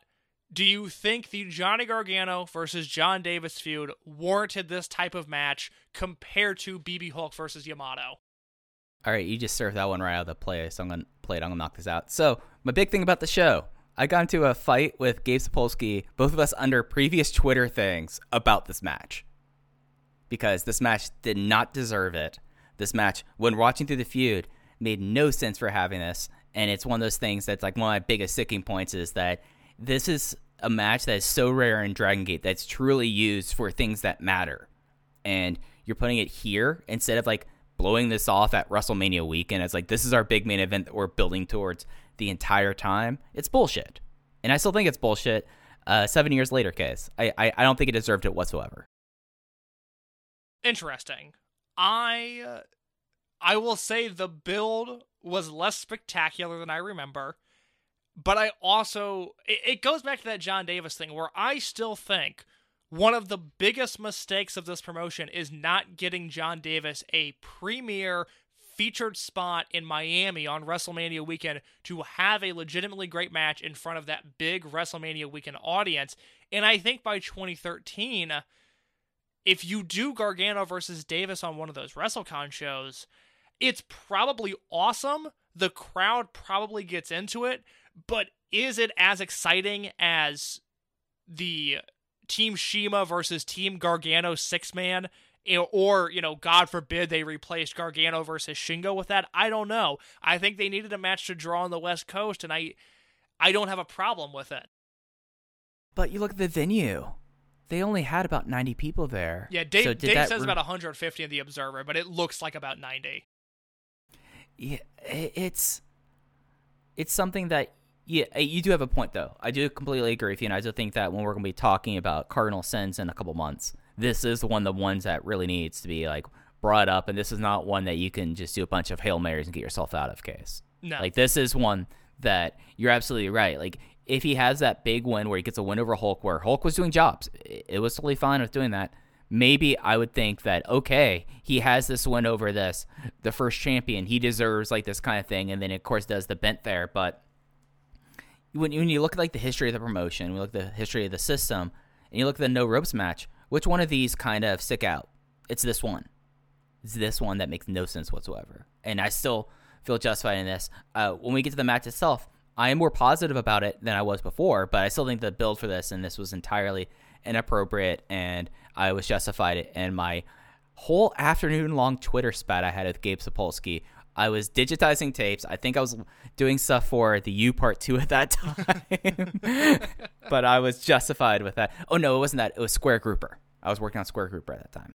Speaker 5: Do you think the Johnny Gargano versus Jon Davis feud warranted this type of match compared to BB Hulk versus Yamato?
Speaker 4: All right, you just served that one right out of the play, so I'm gonna play it. I'm gonna knock this out. So my big thing about the show, I got into a fight with Gabe Sapolsky, both of us under previous Twitter things about this match, because this match did not deserve it. This match, when watching through the feud, made no sense for having this and it's one of those things that's like one of my biggest sticking points is that this is a match that is so rare in Dragon Gate that's truly used for things that matter. And you're putting it here instead of like blowing this off at WrestleMania weekend. It's like this is our big main event that we're building towards the entire time. It's bullshit. And I still think it's bullshit. Uh, seven years later, case. I, I, I don't think it deserved it whatsoever.
Speaker 5: Interesting. I uh, I will say the build was less spectacular than I remember. But I also, it, it goes back to that Jon Davis thing where I still think one of the biggest mistakes of this promotion is not getting Jon Davis a premier featured spot in Miami on WrestleMania weekend to have a legitimately great match in front of that big WrestleMania weekend audience. And I think by 2013, if you do Gargano versus Davis on one of those WrestleCon shows, it's probably awesome. The crowd probably gets into it, but is it as exciting as the Team CIMA versus Team Gargano six man? Eh, or, you know, God forbid they replaced Gargano versus Shingo with that. I don't know. I think they needed a match to draw on the West Coast, and I I don't have a problem with it.
Speaker 4: But you look at the venue. They only had about 90 people there.
Speaker 5: Yeah, Dave,
Speaker 4: So
Speaker 5: Dave
Speaker 4: that
Speaker 5: says about 150 in the Observer, but it looks like about 90.
Speaker 4: Yeah, it's it's something that yeah, uh, you do have a point though. I do completely agree with you, and I do think that when we're going to be talking about cardinal sins in a couple months, this is one of the ones that really needs to be like brought up, and this is not one that you can just do a bunch of hail marys and get yourself out of case.
Speaker 5: No.
Speaker 4: Like this is one that you're absolutely right. Like if he has that big win where he gets a win over Hulk, where Hulk was doing jobs, it was totally fine with doing that. Maybe I would think that okay, he has this win over this, the first champion, he deserves like this kind of thing, and then of course does the bent there. But when when you look at like the history of the promotion, we look at the history of the system, and you look at the no ropes match, which one of these kind of stick out? It's this one. It's this one that makes no sense whatsoever. And I still feel justified in this. Uh, when we get to the match itself, I am more positive about it than I was before, but I still think the build for this and this was entirely inappropriate, and I was justified in my whole afternoon long Twitter spat I had with Gabe Sapolsky. I was digitizing tapes. I think I was doing stuff for the U part two at that time, but I was justified with that. Oh no, it wasn't that. It was Square Grouper. I was working on Square Grouper at that time.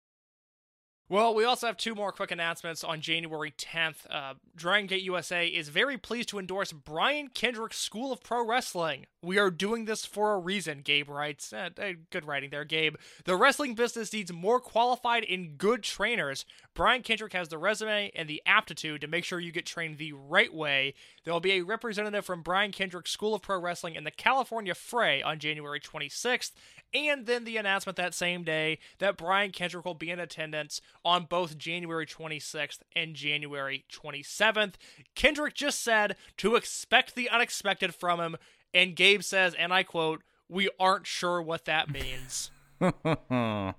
Speaker 5: Well, we also have two more quick announcements on January 10th. Uh, Dragon Gate USA is very pleased to endorse Brian Kendrick's School of Pro Wrestling. We are doing this for a reason, Gabe writes. Eh, eh, good writing there, Gabe. The wrestling business needs more qualified and good trainers. Brian Kendrick has the resume and the aptitude to make sure you get trained the right way. There will be a representative from Brian Kendrick's School of Pro Wrestling in the California Fray on January 26th, and then the announcement that same day that Brian Kendrick will be in attendance on both January 26th and January 27th. Kendrick just said to expect the unexpected from him, and Gabe says, and I quote, We aren't sure what that means.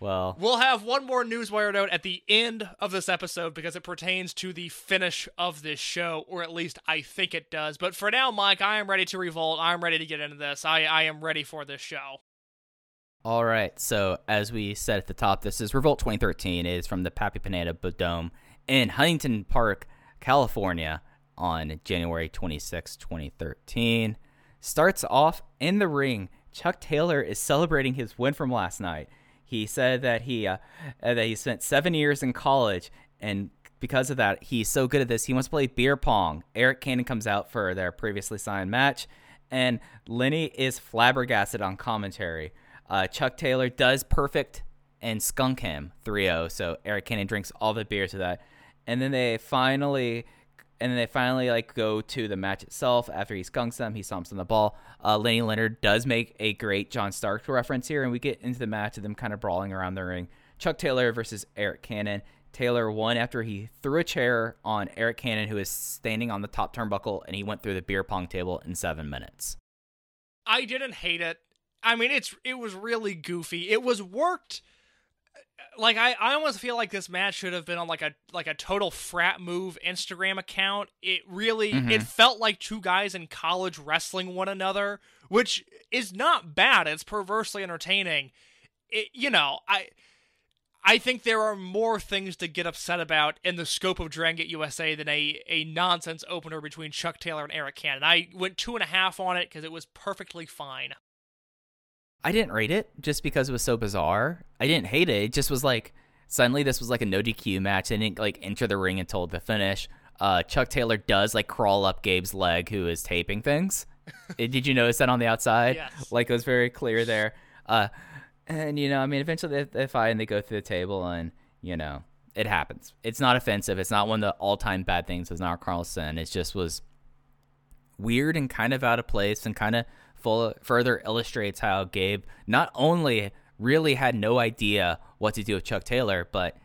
Speaker 4: well,
Speaker 5: We'll have one more newswire note at the end of this episode because it pertains to the finish of this show, or at least I think it does. But for now, Mike, I am ready to revolt. I'm ready to get into this. I, I am ready for this show.
Speaker 4: All right. So as we said at the top, this is Revolt 2013. It is from the Pappy Pineda Dome in Huntington Park, California, on January 26, 2013. Starts off in the ring. Chuck Taylor is celebrating his win from last night. He said that he uh, uh, that he spent seven years in college, and because of that, he's so good at this. He wants to play beer pong. Eric Cannon comes out for their previously signed match, and Lenny is flabbergasted on commentary. Uh, Chuck Taylor does perfect and skunk him 3-0. So Eric Cannon drinks all the beers to that, and then they finally, and then they finally like go to the match itself. After he skunks them, he stomps on the ball. Uh, Lenny Leonard does make a great John Stark reference here, and we get into the match of them kind of brawling around the ring. Chuck Taylor versus Eric Cannon. Taylor won after he threw a chair on Eric Cannon, who is standing on the top turnbuckle, and he went through the beer pong table in seven minutes.
Speaker 5: I didn't hate it. I mean, it's it was really goofy. It was worked. Like I, I almost feel like this match should have been on like a like a total frat move Instagram account. It really it mm-hmm. felt like two guys in college wrestling one another, which is not bad. It's perversely entertaining. It, you know, I I think there are more things to get upset about in the scope of Dragon Gate USA than a, a nonsense opener between Chuck Taylor and Eric Cannon. I went two and a half on it because it was perfectly fine.
Speaker 4: I didn't rate it just because it was so bizarre. I didn't hate it. It just was like suddenly this was like a no DQ match. They didn't like enter the ring until the finish. Uh, Chuck Taylor does like crawl up Gabe's leg, who is taping things. Eh, Did you notice that on the outside?
Speaker 5: Yes.
Speaker 4: Like it was very clear there. Uh, and you know, I mean, eventually they, they fight and they go through the table, and you know, it happens. It's not offensive. It's not one of the all-time bad things. It's not Carlson. It just was weird and kind of out of place and kind of full further illustrates how Gabe not only really had no idea what to do with Chuck Taylor, but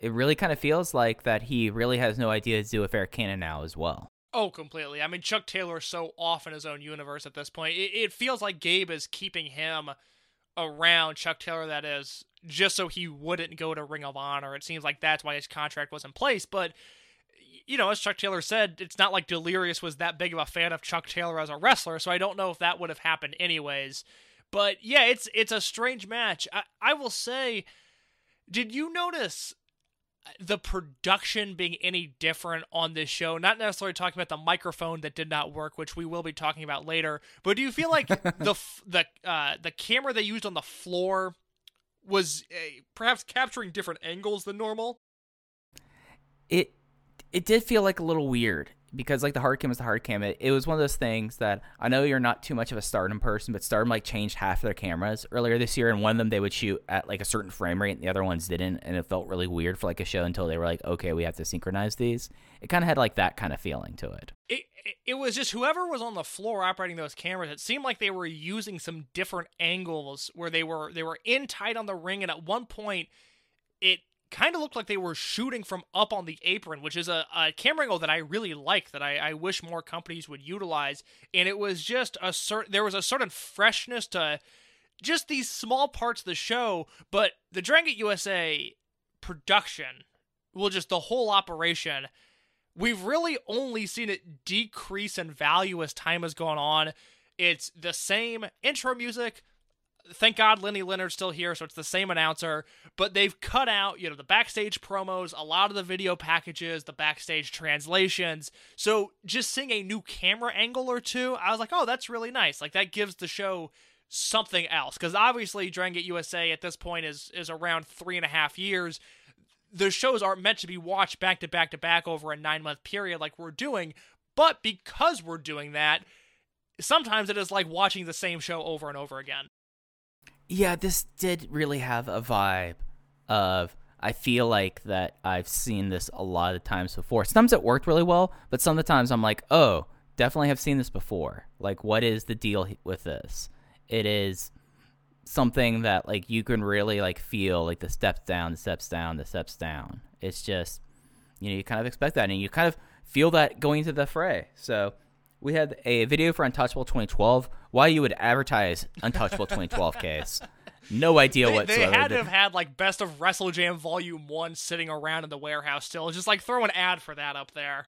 Speaker 4: it really kind of feels like that he really has no idea to do with Eric Cannon now as well.
Speaker 5: Oh, completely. I mean, Chuck Taylor is so off in his own universe at this point. It, it feels like Gabe is keeping him around, Chuck Taylor, that is, just so he wouldn't go to Ring of Honor. It seems like that's why his contract was in place. But, you know, as Chuck Taylor said, it's not like Delirious was that big of a fan of Chuck Taylor as a wrestler, so I don't know if that would have happened anyways. But yeah, it's it's a strange match. I, I will say, did you notice the production being any different on this show. Not necessarily talking about the microphone that did not work, which we will be talking about later. But do you feel like the f- the uh, the camera they used on the floor was uh, perhaps capturing different angles than normal?
Speaker 4: It it did feel like a little weird because like the hard cam is the hard cam. It, it was one of those things that I know you're not too much of a Stardom person, but Stardom like changed half their cameras earlier this year, and one of them they would shoot at like a certain frame rate, and the other ones didn't, and it felt really weird for like a show until they were like, okay, we have to synchronize these. It kind of had like that kind of feeling to it.
Speaker 5: It, it it was just whoever was on the floor operating those cameras. It seemed like they were using some different angles where they were they were in tight on the ring, and at one point, it kind of looked like they were shooting from up on the apron, which is a, a camera angle that I really like, that I, I wish more companies would utilize. And it was just a certain, there was a certain freshness to just these small parts of the show, but the Dragon USA production, well, just the whole operation, we've really only seen it decrease in value as time has gone on. It's the same intro music, thank God Lenny Leonard's still here, so it's the same announcer. But they've cut out, you know, the backstage promos, a lot of the video packages, the backstage translations. So just seeing a new camera angle or two, I was like, oh, that's really nice. Like that gives the show something else. Because obviously, Dragon Gate USA at this point is is around three and a half years. The shows aren't meant to be watched back to back to back over a nine month period like we're doing. But because we're doing that, sometimes it is like watching the same show over and over again.
Speaker 4: Yeah, this did really have a vibe of I feel like that I've seen this a lot of times before. Sometimes it worked really well, but some of the times I'm like, oh, definitely have seen this before. Like, what is the deal with this? It is something that like you can really like feel like the steps down, the steps down, the steps down. It's just you know you kind of expect that, and you kind of feel that going into the fray. So we had a video for Untouchable 2012. Why you would advertise Untouchable 2012 case? No idea
Speaker 5: They,
Speaker 4: whatsoever.
Speaker 5: they had to have had like Best of Wrestle Jam Volume One sitting around in the warehouse still. Just like throw an ad for that up there.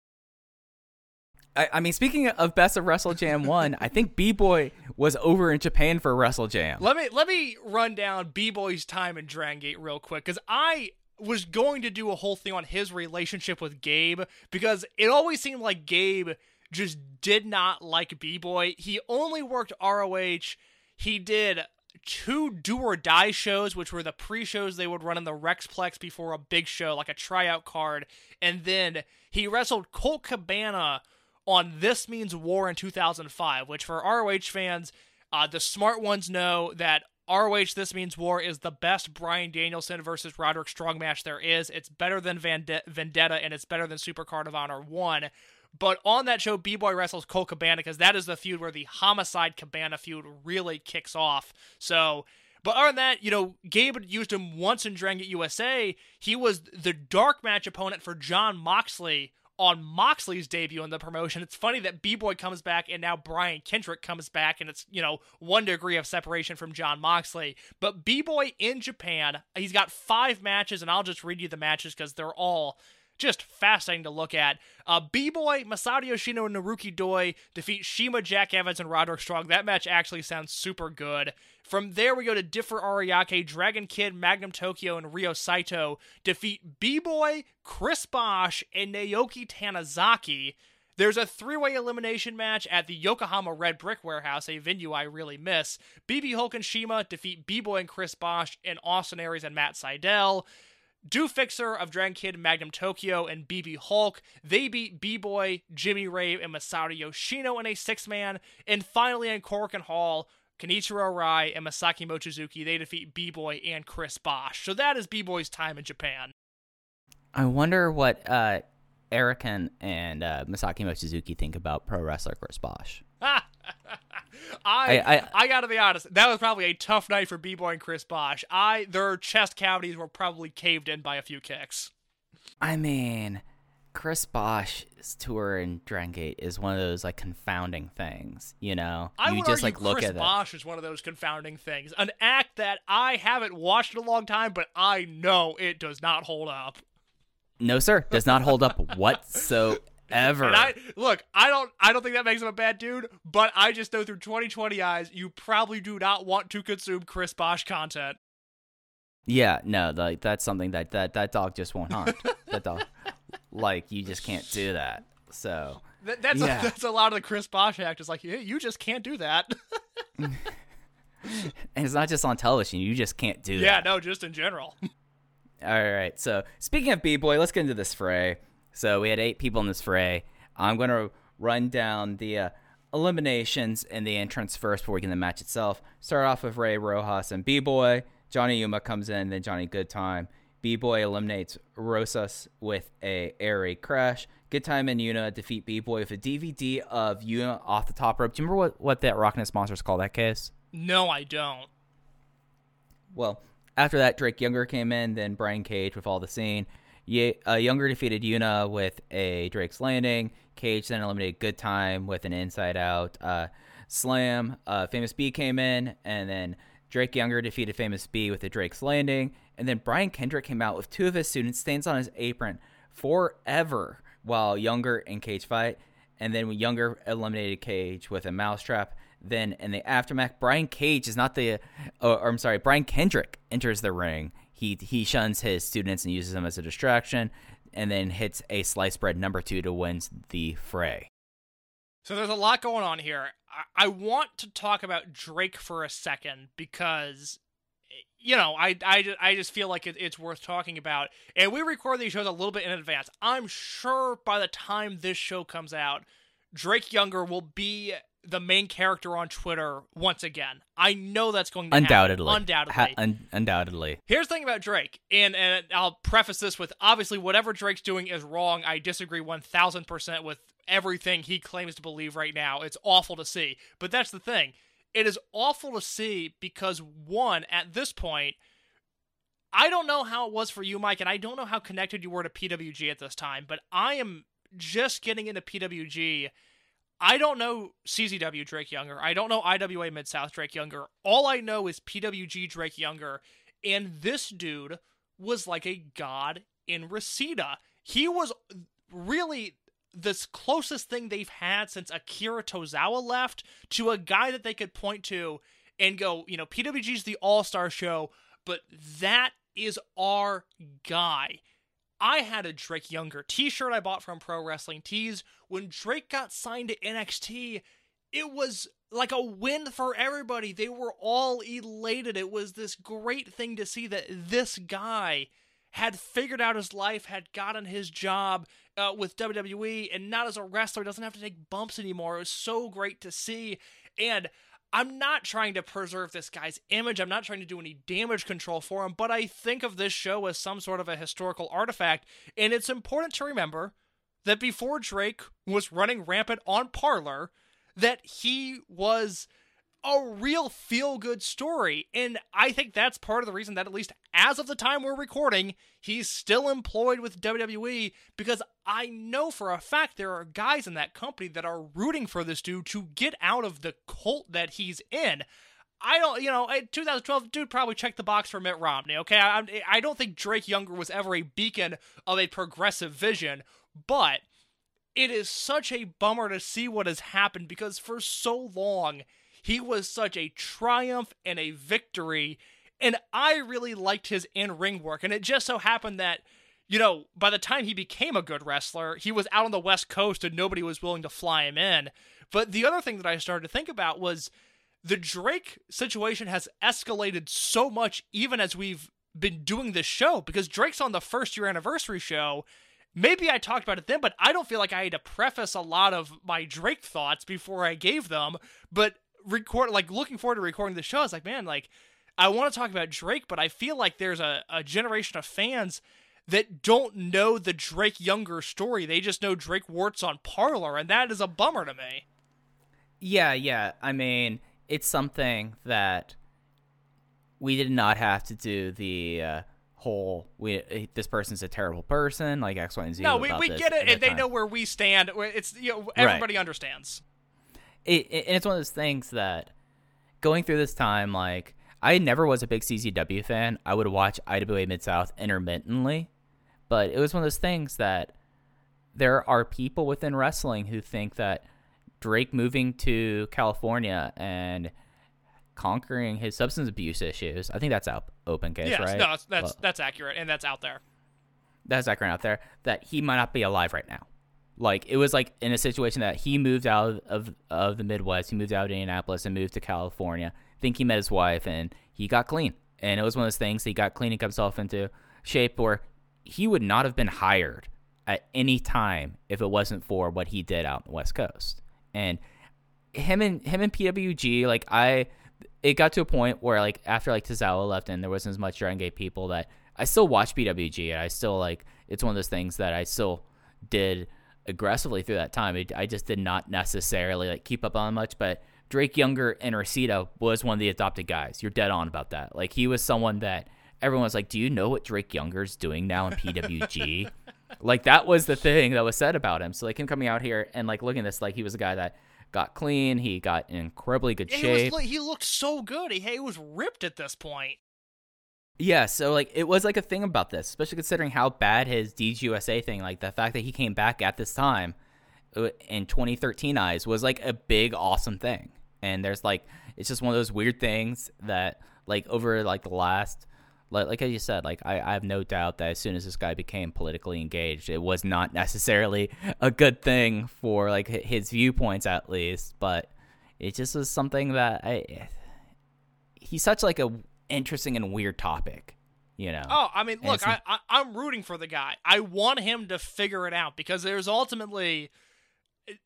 Speaker 4: I, I mean, speaking of Best of Wrestle Jam 1, I think B Boy was over in Japan for Wrestle Jam.
Speaker 5: Let me let me run down B Boy's time in Dragon Gate real quick because I was going to do a whole thing on his relationship with Gabe because it always seemed like Gabe just did not like B Boy. He only worked ROH. He did two do or die shows, which were the pre shows they would run in the Rexplex before a big show, like a tryout card. And then he wrestled Colt Cabana on This Means War in 2005, which for ROH fans, uh, the smart ones know that ROH This Means War is the best Bryan Danielson versus Roderick Strong match there is. It's better than Vendetta and it's better than Super Card of Honor 1. But on that show, B Boy wrestles Colt Cabana because that is the feud where the Homicide Cabana feud really kicks off. So, but other than that, you know, Gabe used him once in Dragon USA. He was the dark match opponent for Jon Moxley on Moxley's debut in the promotion. It's funny that B Boy comes back and now Brian Kendrick comes back, and it's, you know, one degree of separation from Jon Moxley. But B Boy in Japan, he's got five matches, and I'll just read you the matches because they're all just fascinating to look at. Uh, B-Boy, Masato Yoshino, and Naruki Doi defeat CIMA, Jack Evans, and Roderick Strong. That match actually sounds super good. From there, we go to Differ Ariake, Dragon Kid, Magnum Tokyo, and Ryo Saito defeat B-Boy, Chris Bosh, and Naoki Tanizaki. There's a three way elimination match at the Yokohama Red Brick Warehouse, a venue I really miss. BB Hulk and CIMA defeat B Boy and Chris Bosh, and Austin Aries and Matt Sydal. Do Fixer of Dragon Kid, Magnum Tokyo, and BB Hulk. They beat B Boy, Jimmy Rave, and Masato Yoshino in a six man. And finally, in Korakuen Hall, Kenichiro Arai and Masaki Mochizuki, they defeat B Boy and Chris Bosh. So that is B Boy's time in Japan.
Speaker 4: I wonder what uh, Erican and uh, Masaki Mochizuki think about pro wrestler Chris Bosh.
Speaker 5: I,
Speaker 4: I-
Speaker 5: I gotta be honest, that was probably a tough night for B Boy and Chris Bosh. I their chest cavities were probably caved in by a few kicks.
Speaker 4: I mean, Chris Bosh's tour in Dragon Gate is one of those like confounding things. You know,
Speaker 5: I
Speaker 4: you
Speaker 5: would
Speaker 4: just
Speaker 5: argue
Speaker 4: like look
Speaker 5: Chris
Speaker 4: at it.
Speaker 5: Bosh is one of those confounding things. An act that I haven't watched in a long time, but I know it does not hold up.
Speaker 4: No, sir, does not hold up whatsoever.
Speaker 5: And I look, I don't I don't think that makes him a bad dude, but I just know through 2020 eyes, you probably do not want to consume Chris Bosh content.
Speaker 4: Yeah, no, like that's something that that that dog just won't hunt. that dog, like you just can't do that. So
Speaker 5: That, that's
Speaker 4: Yeah.
Speaker 5: a, that's a lot of the Chris Bosh act. Is like, yeah, you just can't do that.
Speaker 4: and it's not just on television. You just can't do
Speaker 5: yeah,
Speaker 4: that.
Speaker 5: Yeah, no, just in general.
Speaker 4: All right. So speaking of B boy, let's get into this fray. So we had eight people in this fray. I'm gonna run down the uh, eliminations and the entrance first before we get the match itself. Start off with Ray Rosas and B boy. Johnny Yuma comes in, then Johnny Goodtime. B boy eliminates Rosas with a airy crash. Goodtime and Yuma defeat B boy with a DVD of Yuma off the top rope. Do you remember what what that Rockness monsters call that case?
Speaker 5: No, I don't.
Speaker 4: Well, after that, Drake Younger came in, then Brian Cage with all the scene. Ye- uh, Younger defeated Yuma with a Drake's Landing. Cage then eliminated Goodtime with an Inside Out uh, Slam. Uh, Famous B came in, and then Drake Younger defeated Famous B with a Drake's Landing. And then Brian Kendrick came out with two of his students, stains on his apron forever while Younger and Cage fight. And then Younger eliminated Cage with a mousetrap. Then in the aftermath, Brian Cage is not the, or, or I'm sorry, Brian Kendrick enters the ring. He he shuns his students and uses them as a distraction, and then hits a slice bread number two to win the fray.
Speaker 5: So there's a lot going on here. I, I want to talk about Drake for a second because, you know, I, I, I just feel like it, it's worth talking about. And we record these shows a little bit in advance. I'm sure by the time this show comes out, Drake Younger will be the main character on Twitter once again. I know that's going to happen.
Speaker 4: Undoubtedly,
Speaker 5: Undoubtedly.
Speaker 4: Ha- un- undoubtedly.
Speaker 5: Here's the thing about Drake, and, and I'll preface this with obviously whatever Drake's doing is wrong. I disagree 1000% with everything he claims to believe right now. It's awful to see. But that's the thing. It is awful to see because, one, at this point, I don't know how it was for you, Mike, and I don't know how connected you were to PWG at this time, but I am just getting into PWG. I don't know CZW Drake Younger. I don't know IWA Mid South Drake Younger. All I know is PWG Drake Younger. And this dude was like a god in Reseda. He was really this closest thing they've had since Akira Tozawa left to a guy that they could point to and go, you know, PWG's the all star show, but that is our guy. I had a Drake Younger t shirt I bought from Pro Wrestling Tees. When Drake got signed to NXT, it was like a win for everybody. They were all elated. It was this great thing to see that this guy had figured out his life, had gotten his job uh, with WWE, and not as a wrestler, doesn't have to take bumps anymore. It was so great to see. And I'm not trying to preserve this guy's image. I'm not trying to do any damage control for him, but I think of this show as some sort of a historical artifact. And it's important to remember that before Drake was running rampant on Parler, that he was a real feel good story. And I think that's part of the reason that, at least as of the time we're recording, he's still employed with WWE because I know for a fact there are guys in that company that are rooting for this dude to get out of the cult that he's in. I don't, you know, in 2012, dude probably checked the box for Mitt Romney. Okay, I- I don't think Drake Younger was ever a beacon of a progressive vision, but it is such a bummer to see what has happened because for so long he was such a triumph and a victory and I really liked his in-ring work. And it just so happened that you know by the time he became a good wrestler he was out on the west coast and nobody was willing to fly him in. But the other thing that I started to think about was the Drake situation has escalated so much even as we've been doing this show because Drake's on the first year anniversary show. Maybe I talked about it then, but I don't feel like I had to preface a lot of my Drake thoughts before I gave them. But record like looking forward to recording the show, I was like, man, like I want to talk about Drake, but I feel like there's a, a generation of fans that don't know the Drake Younger story. They just know Drake Wuertz on Parler, and that is a bummer to me.
Speaker 4: Yeah, yeah. I mean, it's something that we did not have to do the uh, whole we eh, this person's a terrible person, like X, Y, and Z.
Speaker 5: No, we, we get it, and they
Speaker 4: time.
Speaker 5: know where we stand. It's you know everybody understands.
Speaker 4: It, it- and it's one of those things that going through this time, like I never was a big CZW fan. I would watch IWA Mid South intermittently, but it was one of those things that there are people within wrestling who think that Drake moving to California and conquering his substance abuse issues. I think that's out open case,
Speaker 5: Yes,
Speaker 4: right?
Speaker 5: no, that's that's,
Speaker 4: Well,
Speaker 5: that's accurate, and that's out there.
Speaker 4: that's Akron out there that he might not be alive right now. Like it was like in a situation that he moved out of, of the Midwest, he moved out of Indianapolis and moved to California. I think he met his wife and he got clean. And it was one of those things he got clean and got himself into shape where he would not have been hired at any time if it wasn't for what he did out on the West Coast. And him and him and PWG, like I, it got to a point where like after like Tozawa left and there wasn't as much Dragon Gate people that I still watch PWG and I still like it's one of those things that I still did aggressively through that time. It, I just did not necessarily like keep up on much, but Drake Younger and Reseda was one of the adopted guys. You're dead on about that. Like he was someone that everyone was like, "Do you know what Drake Younger's doing now in PWG?" like that was the thing that was said about him. So like him coming out here and like looking at this, like he was a guy that got clean. He got in incredibly good
Speaker 5: Yeah,
Speaker 4: shape.
Speaker 5: He, was, he looked so good. He, he was ripped at this point.
Speaker 4: Yeah, so like it was like a thing about this, especially considering how bad his DGUSA thing, like the fact that he came back at this time uh, in 2013 eyes was like a big awesome thing. And there's like it's just one of those weird things that like over like the last like like as you said, like I, I have no doubt that as soon as this guy became politically engaged, it was not necessarily a good thing for like his viewpoints at least, but it just was something that I he's such like a interesting and weird topic, you know.
Speaker 5: Oh, I mean, look, I, I I'm rooting for the guy. I want him to figure it out because there's ultimately,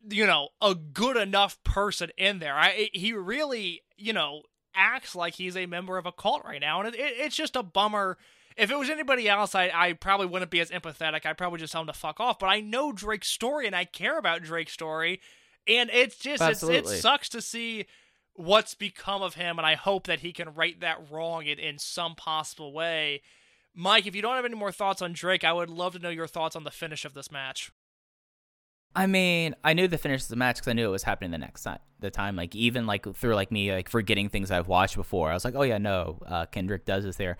Speaker 5: you know, a good enough person in there. I he really, you know, acts like he's a member of a cult right now, and it, it, it's just a bummer. If it was anybody else, I, I probably wouldn't be as empathetic. I'd probably just tell him to fuck off. But I know Drake's story, and I care about Drake's story, and it's just it's, it sucks to see what's become of him, and I hope that he can right that wrong in, in some possible way. Mike, if you don't have any more thoughts on Drake, I would love to know your thoughts on the finish of this match.
Speaker 4: I mean, I knew the finish of the match because I knew it was happening the next time. The time, like even like through like me like forgetting things I've watched before, I was like, oh yeah, no, uh, Kendrick does this there.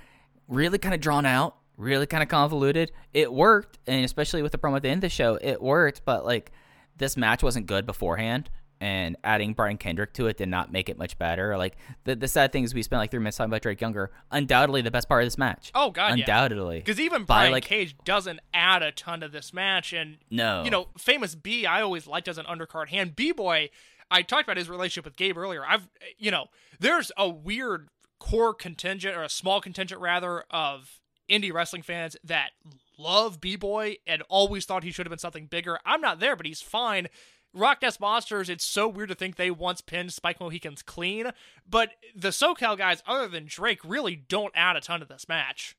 Speaker 4: Really kind of drawn out, really kind of convoluted. It worked, and especially with the promo at the end of the show, it worked. But like this match wasn't good beforehand, and adding Brian Kendrick to it did not make it much better. Like the the sad thing is, we spent like three minutes talking about Drake Younger. Undoubtedly, the best part of this match.
Speaker 5: Oh, God,
Speaker 4: undoubtedly.
Speaker 5: Because even
Speaker 4: By,
Speaker 5: Brian
Speaker 4: like-
Speaker 5: Cage doesn't add a ton to this match, and
Speaker 4: No.
Speaker 5: you know, famous B, I always liked as an undercard hand. B boy, I talked about his relationship with Gabe earlier. I've, you know, there's a weird core contingent or a small contingent rather of indie wrestling fans that love B boy and always thought he should have been something bigger. I'm not there, but he's fine. Rock Nest Monsters, it's so weird to think they once pinned Spike Mohicans clean, but the SoCal guys, other than Drake, really don't add a ton to this match.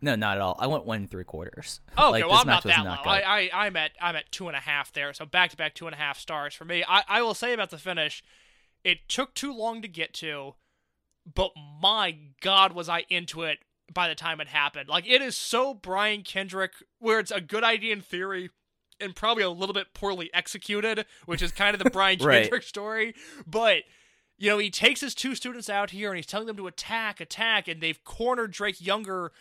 Speaker 4: no, not at all. I went one and three quarters.
Speaker 5: Oh,
Speaker 4: like,
Speaker 5: okay. Well, I'm not that
Speaker 4: not
Speaker 5: low.
Speaker 4: good.
Speaker 5: I, I, I'm at, I'm at two and a half there. So back to back two and a half stars for me. I, I will say about the finish, it took too long to get to, but my God, was I into it by the time it happened. Like it is so Brian Kendrick, where it's a good idea in theory. And probably a little bit poorly executed, which is kind of the Brian
Speaker 4: Right.
Speaker 5: Kendrick story. But you know, he takes his two students out here and he's telling them to attack, attack, and they've cornered Drake Younger.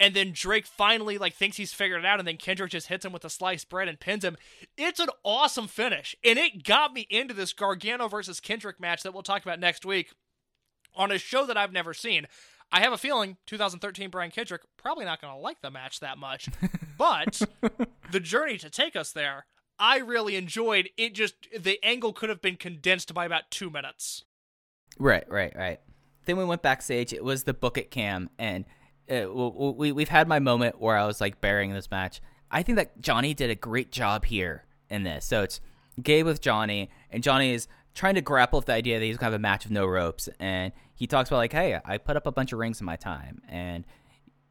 Speaker 5: And then Drake finally like thinks he's figured it out, and then Kendrick just hits him with a sliced bread and pins him. It's an awesome finish, and it got me into this Gargano versus Kendrick match that we'll talk about next week on a show that I've never seen. I have a feeling 2013 Brian Kendrick probably not going to like the match that much, but the journey to take us there, I really enjoyed. It just the angle could have been condensed by about two minutes.
Speaker 4: Right, right, right. Then we went backstage. It was the book it cam, and uh, we we've had my moment where I was like burying this match. I think that Johnny did a great job here in this. So it's Gabe with Johnny, and Johnny is trying to grapple with the idea that he's gonna have a match with no ropes, and he talks about like, hey, I put up a bunch of rings in my time, and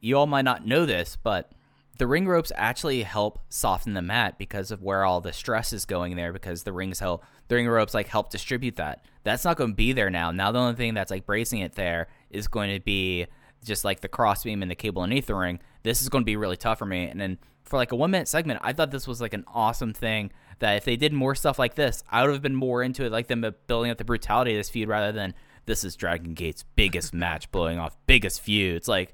Speaker 4: you all might not know this, but the ring ropes actually help soften the mat because of where all the stress is going there because the rings help the ring ropes like help distribute that that's not going to be there now now the only thing that's like bracing it there is going to be just like the crossbeam and the cable underneath the ring. This is going to be really tough for me. And then for like a one minute segment, I thought this was like an awesome thing. That if they did more stuff like this, I would have been more into it, like them building up the brutality of this feud rather than this is Dragon Gate's biggest match, blowing off biggest feuds. Like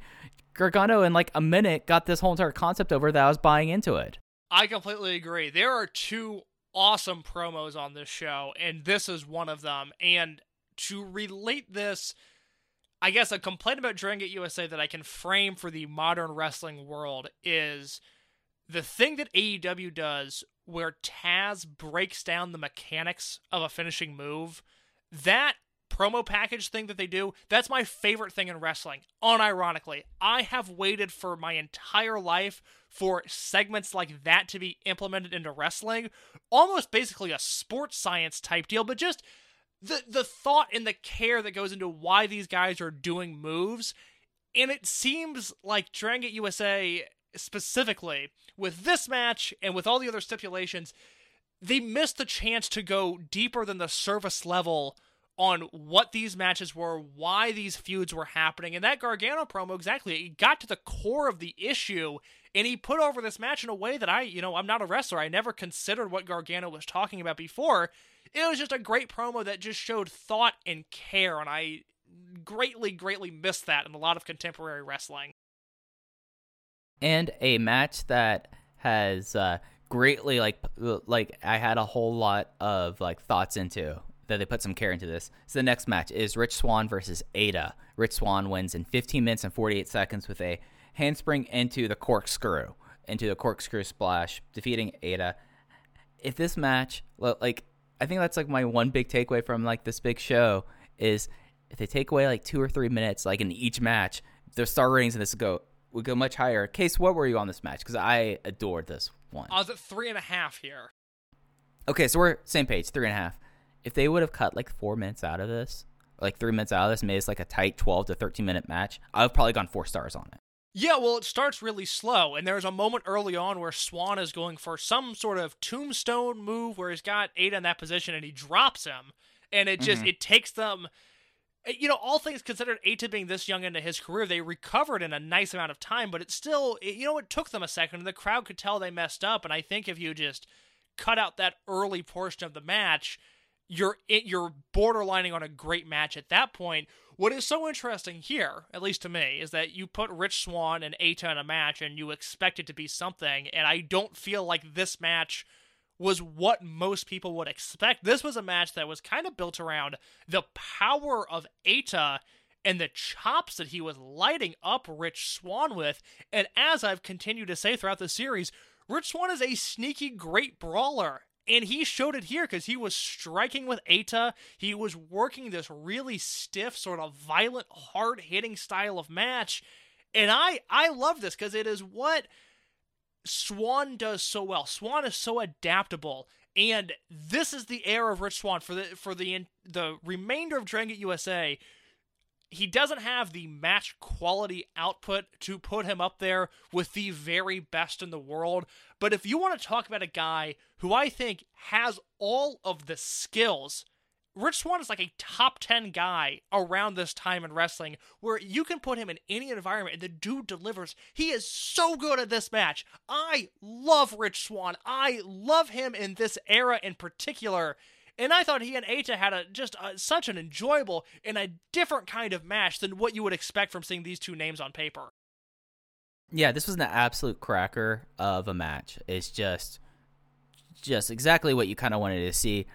Speaker 4: Gargano in like a minute got this whole entire concept over that I was buying into it.
Speaker 5: I completely agree. There are two awesome promos on this show, and this is one of them. And to relate this, I guess a complaint about Dragon Gate USA that I can frame for the modern wrestling world is the thing that AEW does where Taz breaks down the mechanics of a finishing move. That promo package thing that they do, that's my favorite thing in wrestling. Unironically, I have waited for my entire life for segments like that to be implemented into wrestling. Almost basically a sports science type deal, but just the the thought and the care that goes into why these guys are doing moves. And it seems like Dragon Gate USA specifically with this match and with all the other stipulations, they missed the chance to go deeper than the service level on what these matches were, why these feuds were happening. And that Gargano promo, exactly, it got to the core of the issue. And he put over this match in a way that I, you know, I'm not a wrestler. I never considered what Gargano was talking about before. It was just a great promo that just showed thought and care. And I greatly, greatly missed that in a lot of contemporary wrestling.
Speaker 4: And a match that has uh, greatly like like I had a whole lot of like thoughts into that they put some care into this. So the next match is Rich Swann versus Eita. Rich Swann wins in 15 minutes and 48 seconds with a handspring into the corkscrew, into the corkscrew splash, defeating Eita. If this match, like, I think that's like my one big takeaway from like this big show is if they take away like two or three minutes, like in each match, the star ratings in this go would go much higher. Case, what were you on this match? Because I adored this one.
Speaker 5: I was at three and a half here.
Speaker 4: Okay, so we're same page, three and a half if they would have cut like four minutes out of this, like three minutes out of this, made this like a tight 12 to 13 minute match, I've probably gone four stars on it.
Speaker 5: Yeah, well, it starts really slow, and there's a moment early on where Swann is going for some sort of tombstone move where he's got Eita in that position and he drops him, and it just
Speaker 4: Mhm.
Speaker 5: it takes them. Eh, You know, all things considered, Eita being this young into his career, they recovered in a nice amount of time, but it still, it, you know, it took them a second, and the crowd could tell they messed up. And I think if you just cut out that early portion of the match, you're it, you're borderlining on a great match at that point. What is so interesting here, at least to me, is that you put Rich Swann and Eita in a match and you expect it to be something, and I don't feel like this match was what most people would expect. This was a match that was kind of built around the power of Eita and the chops that he was lighting up Rich Swann with. And as I've continued to say throughout the series, Rich Swann is a sneaky great brawler. And he showed it here because he was striking with Eita. He was working this really stiff, sort of violent, hard hitting style of match. And I I love this because it is what Swann does so well. Swann is so adaptable. And this is the era of Rich Swann for the for the the remainder of Dragon USA he doesn't have the match quality output to put him up there with the very best in the world. But if you want to talk about a guy who I think has all of the skills, Rich Swann is like a top 10 guy around this time in wrestling where you can put him in any environment and the dude delivers. He is so good at this match. I love Rich Swann. I love him in this era in particular. And I thought he and Eita had a just a, such an enjoyable and a different kind of match than what you would expect from seeing these two names on paper.
Speaker 4: Yeah, this was an absolute cracker of a match. It's just, just exactly what you kind of wanted to see.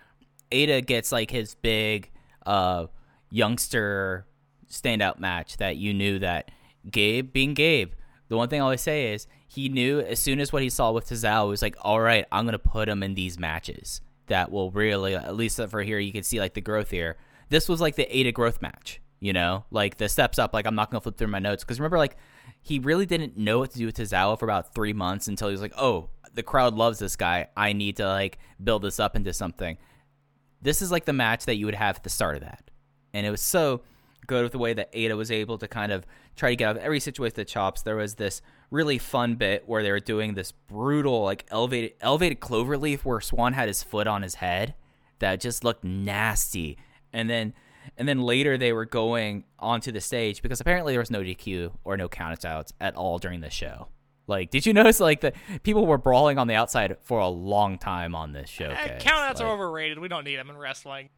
Speaker 4: Eita gets like his big, uh, youngster standout match that you knew that Gabe being Gabe. The one thing I always say is he knew as soon as what he saw with Tozawa was like, all right, I'm gonna put him in these matches that will really, at least for here, you can see like the growth here. This was like the Eita growth match, you know, like the steps up. Like I'm not gonna flip through my notes because remember, like he really didn't know what to do with Tozawa for about three months until he was like, oh, the crowd loves this guy. I need to like build this up into something. This is like the match that you would have at the start of that, and it was so good with the way that Eita was able to kind of try to get out of every situation the chops. There was this really fun bit where they were doing this brutal like elevated elevated cloverleaf where Swann had his foot on his head that just looked nasty. And then and then later they were going onto the stage because apparently there was no DQ or no countouts at all during the show. Like, did you notice like the people were brawling on the outside for a long time on this show?
Speaker 5: Eh, countouts are overrated. We don't need them in wrestling.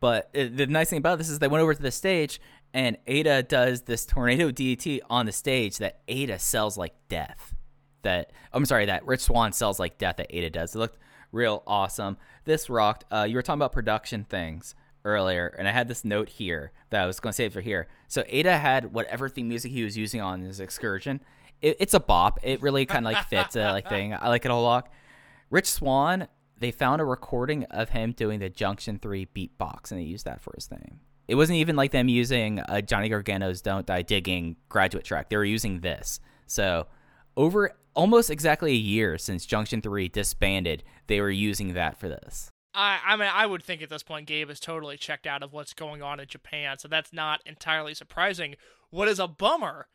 Speaker 4: But uh, the nice thing about this is they went over to the stage and Eita does this tornado DDT on the stage that Eita sells like death. That I'm sorry, that Rich Swann sells like death that Eita does. It looked real awesome. This rocked. Uh, you were talking about production things earlier, and I had this note here that I was going to save for here. So Eita had whatever theme music he was using on his excursion. It, it's a bop. It really kind of like fits a like thing. I like it a lot. Rich Swann, they found a recording of him doing the Junction Three beatbox, and they used that for his thing. It wasn't even like them using Johnny Gargano's "Don't Die Digging" graduate track. They were using this. So over almost exactly a year since Junction Three disbanded, they were using that for this.
Speaker 5: I, I mean, I would think at this point Gabe is totally checked out of what's going on in Japan, so that's not entirely surprising. What is a bummer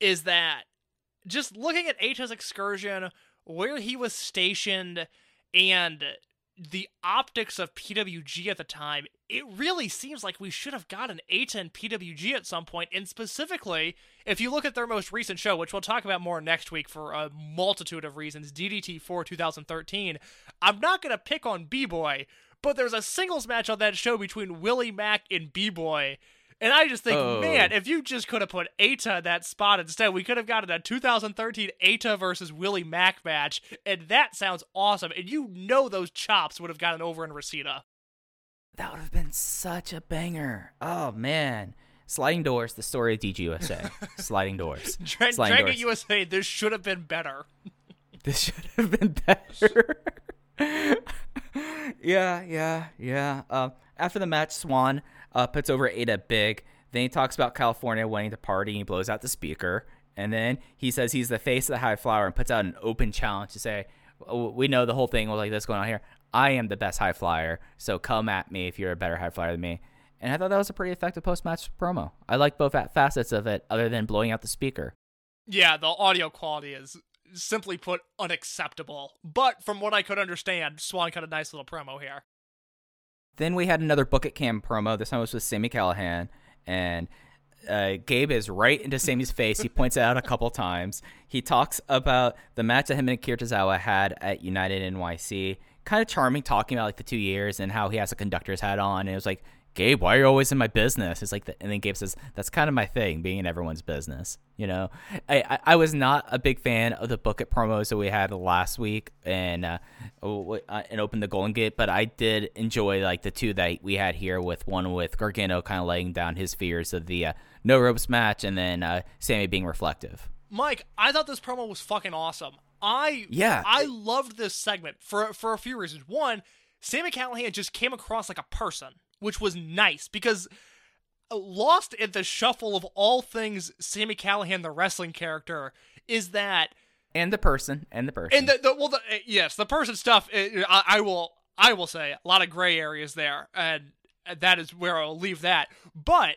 Speaker 5: is that just looking at Eita's excursion, where he was stationed, and the optics of PWG at the time, it really seems like we should have gotten Eita and PWG at some point. And specifically, if you look at their most recent show, which we'll talk about more next week for a multitude of reasons, DDT 4 2013, I'm not going to pick on B Boy, but there's a singles match on that show between Willie Mack and B Boy and I just think,
Speaker 4: Oh.
Speaker 5: man, if you just could have put Eita in that spot instead, we could have gotten a 2013 Eita versus Willie Mack match, and that sounds awesome. And you know those chops would have gotten over in Reseda.
Speaker 4: That would have been such a banger. Oh man. Sliding Doors, the story of DGUSA. Sliding Doors.
Speaker 5: Dra-
Speaker 4: Sliding
Speaker 5: Dragon
Speaker 4: Doors.
Speaker 5: USA, this should have been better.
Speaker 4: This should have been better. yeah, yeah, yeah. Um, after the match, Swann uh, puts over Eita big. Then he talks about California wanting to party. He blows out the speaker. And then he says he's the face of the high flower and puts out an open challenge to say, "Oh, We know the whole thing was like this going on here. I am the best high flyer, so come at me if you're a better high flyer than me. And I thought that was a pretty effective post match promo. I like both facets of it, other than blowing out the speaker.
Speaker 5: Yeah, the audio quality is simply put unacceptable. But from what I could understand, Swann cut a nice little promo here.
Speaker 4: Then we had another Book It Cam promo. This time it was with Sammy Callahan. And uh, Gabe is right into Sammy's face. He points it out a couple times. He talks about the match that him and Akira Tozawa had at United NYC. Kind of charming, talking about like the two years and how he has a conductor's hat on. And it was like, Gabe, why are you always in my business? It's like, the, and then Gabe says, "That's kind of my thing, being in everyone's business." You know, I, I, I was not a big fan of the Book It promos that we had last week and uh, uh, and open the Golden Gate, but I did enjoy like the two that we had here with one with Gargano kind of laying down his fears of the uh, no ropes match, and then uh, Sammy being reflective.
Speaker 5: Mike, I thought this promo was fucking awesome. I
Speaker 4: Yeah.
Speaker 5: I loved this segment for for a few reasons. One, Sammy Callahan just came across like a person, which was nice because uh, lost in the shuffle of all things Sammy Callahan the wrestling character is that
Speaker 4: And the person, and the person.
Speaker 5: and the, the well the, uh, yes the person stuff uh, I, I will I will say a lot of gray areas there and that is where I'll leave that but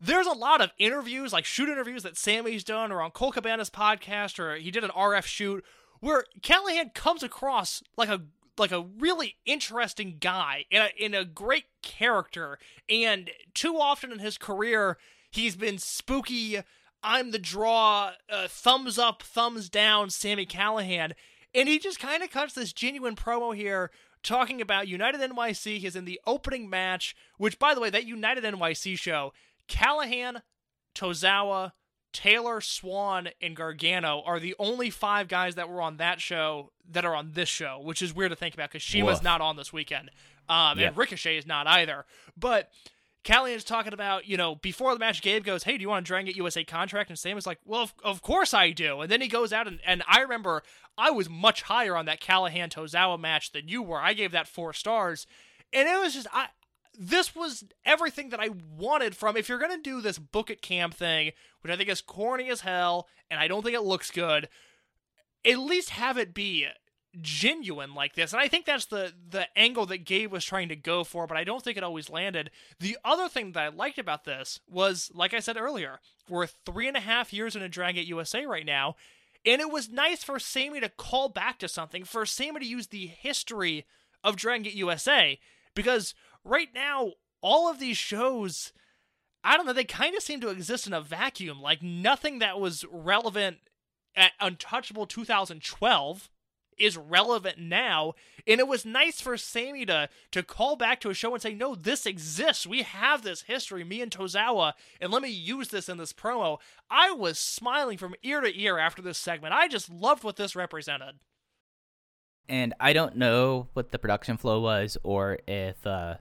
Speaker 5: there's a lot of interviews like shoot interviews that Sammy's done or on Colt Cabana's podcast or he did an RF shoot where Callahan comes across like a like a really interesting guy in a, in a great character. And too often in his career he's been spooky. I'm the draw uh, thumbs up thumbs down Sammy Callahan. And he just kind of cuts this genuine promo here talking about United NYC He's in the opening match which by the way that United NYC show Callahan Tozawa Taylor, Swann, and Gargano are the only five guys that were on that show that are on this show, which is weird to think about because she was not on this weekend. Um,
Speaker 4: Yep.
Speaker 5: And Ricochet is not either. But Callahan's talking about, you know, before the match, Gabe goes, Hey, do you want to try and get USA contract? And Sam is like, Well, of, of course I do. And then he goes out, and, and I remember I was much higher on that Callahan Tozawa match than you were. I gave that four stars. And it was just, I, this was everything that I wanted from if you're gonna do this Book It Cam thing, which I think is corny as hell, and I don't think it looks good. At least have it be genuine like this, and I think that's the the angle that Gabe was trying to go for, but I don't think it always landed. The other thing that I liked about this was, like I said earlier, we're three and a half years into Dragon Gate USA right now, and it was nice for Sammy to call back to something, for Sammy to use the history of Dragon USA, because right now all of these shows, I don't know, they kind of seem to exist in a vacuum. Like nothing that was relevant at Untouchable 2012 is relevant now. And it was nice for Sammy to to call back to a show and say, "No, this exists. We have this history, me and Tozawa, and let me use this in this promo." I was smiling from ear to ear after this segment. I just loved what this represented.
Speaker 4: And I don't know what the production flow was or if uh,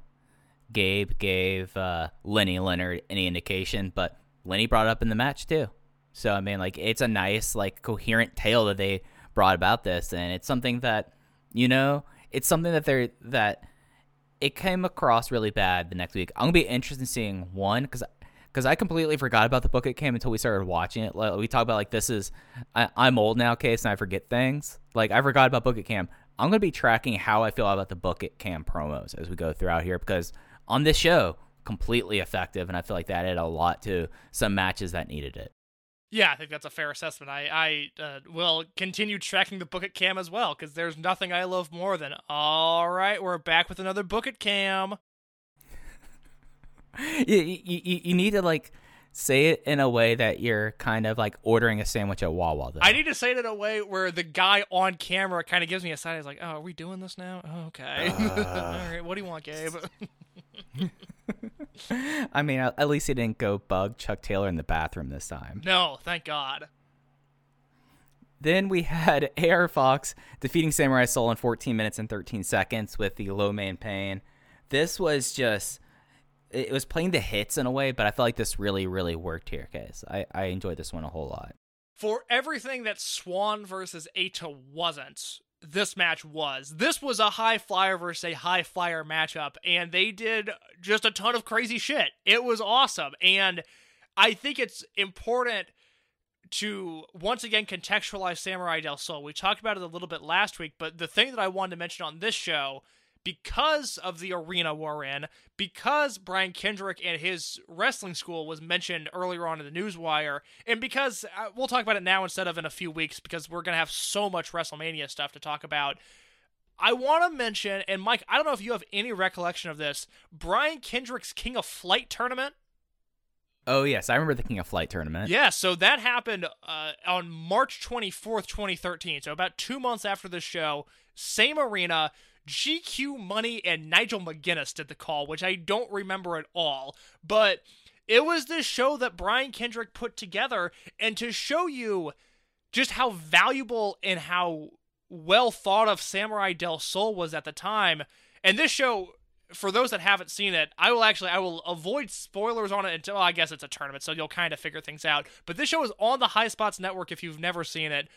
Speaker 4: Gabe gave uh, Lenny Leonard any indication, but Lenny brought up in the match too. So I mean, like it's a nice, like coherent tale that they brought about this, and it's something that you know, it's something that they're that it came across really bad the next week. I'm gonna be interested in seeing one because because I completely forgot about the Book It Cam until we started watching it. Like, we talk about like this is I, am old now, case, and I forget things. Like I forgot about Book It Cam. I'm gonna be tracking how I feel about the Book It Cam promos as we go throughout here because on this show, completely effective, and I feel like that added a lot to some matches that needed it.
Speaker 5: Yeah, I think that's a fair assessment. I I uh, will continue tracking the Book It Cam as well because there's nothing I love more than all right, we're back with another Book It Cam.
Speaker 4: you, you, you need to like say it in a way that you're kind of like ordering a sandwich at Wawa. Though.
Speaker 5: I need to say it in a way where the guy on camera kind of gives me a sign. He's like, "Oh, are we doing this now? Oh, okay. Uh... All right. What do you want, Gabe?"
Speaker 4: I mean, at least he didn't go bug Chuck Taylor in the bathroom this time.
Speaker 5: No, thank God.
Speaker 4: Then we had AR Fox defeating Samurai Soul in 14 minutes and 13 seconds with the Lo Mein Pain. This was just it was playing the hits in a way, but I felt like this really, really worked here, guys. I, I enjoyed this one a whole lot.
Speaker 5: For everything that Swann versus Eita wasn't, this match was. This was a high flyer versus a high flyer matchup, and they did just a ton of crazy shit. It was awesome. And I think it's important to once again contextualize Samurai del Sol. We talked about it a little bit last week, but the thing that I wanted to mention on this show because of the arena we're in, because Brian Kendrick and his wrestling school was mentioned earlier on in the newswire, and because uh, we'll talk about it now instead of in a few weeks because we're going to have so much WrestleMania stuff to talk about. I want to mention, and Mike, I don't know if you have any recollection of this, Brian Kendrick's King of Flight tournament.
Speaker 4: Oh yes, I remember the King of Flight tournament.
Speaker 5: Yeah, so that happened uh, on March 24th, 2013. So about two months after the show, same arena. GQ Money and Nigel McGuinness did the call, which I don't remember at all. But it was this show that Brian Kendrick put together, and to show you just how valuable and how well thought of Samurai Del Sol was at the time. And this show, for those that haven't seen it, I will actually I will avoid spoilers on it until well, I guess it's a tournament, so you'll kind of figure things out. But this show is on the High Spots Network if you've never seen it.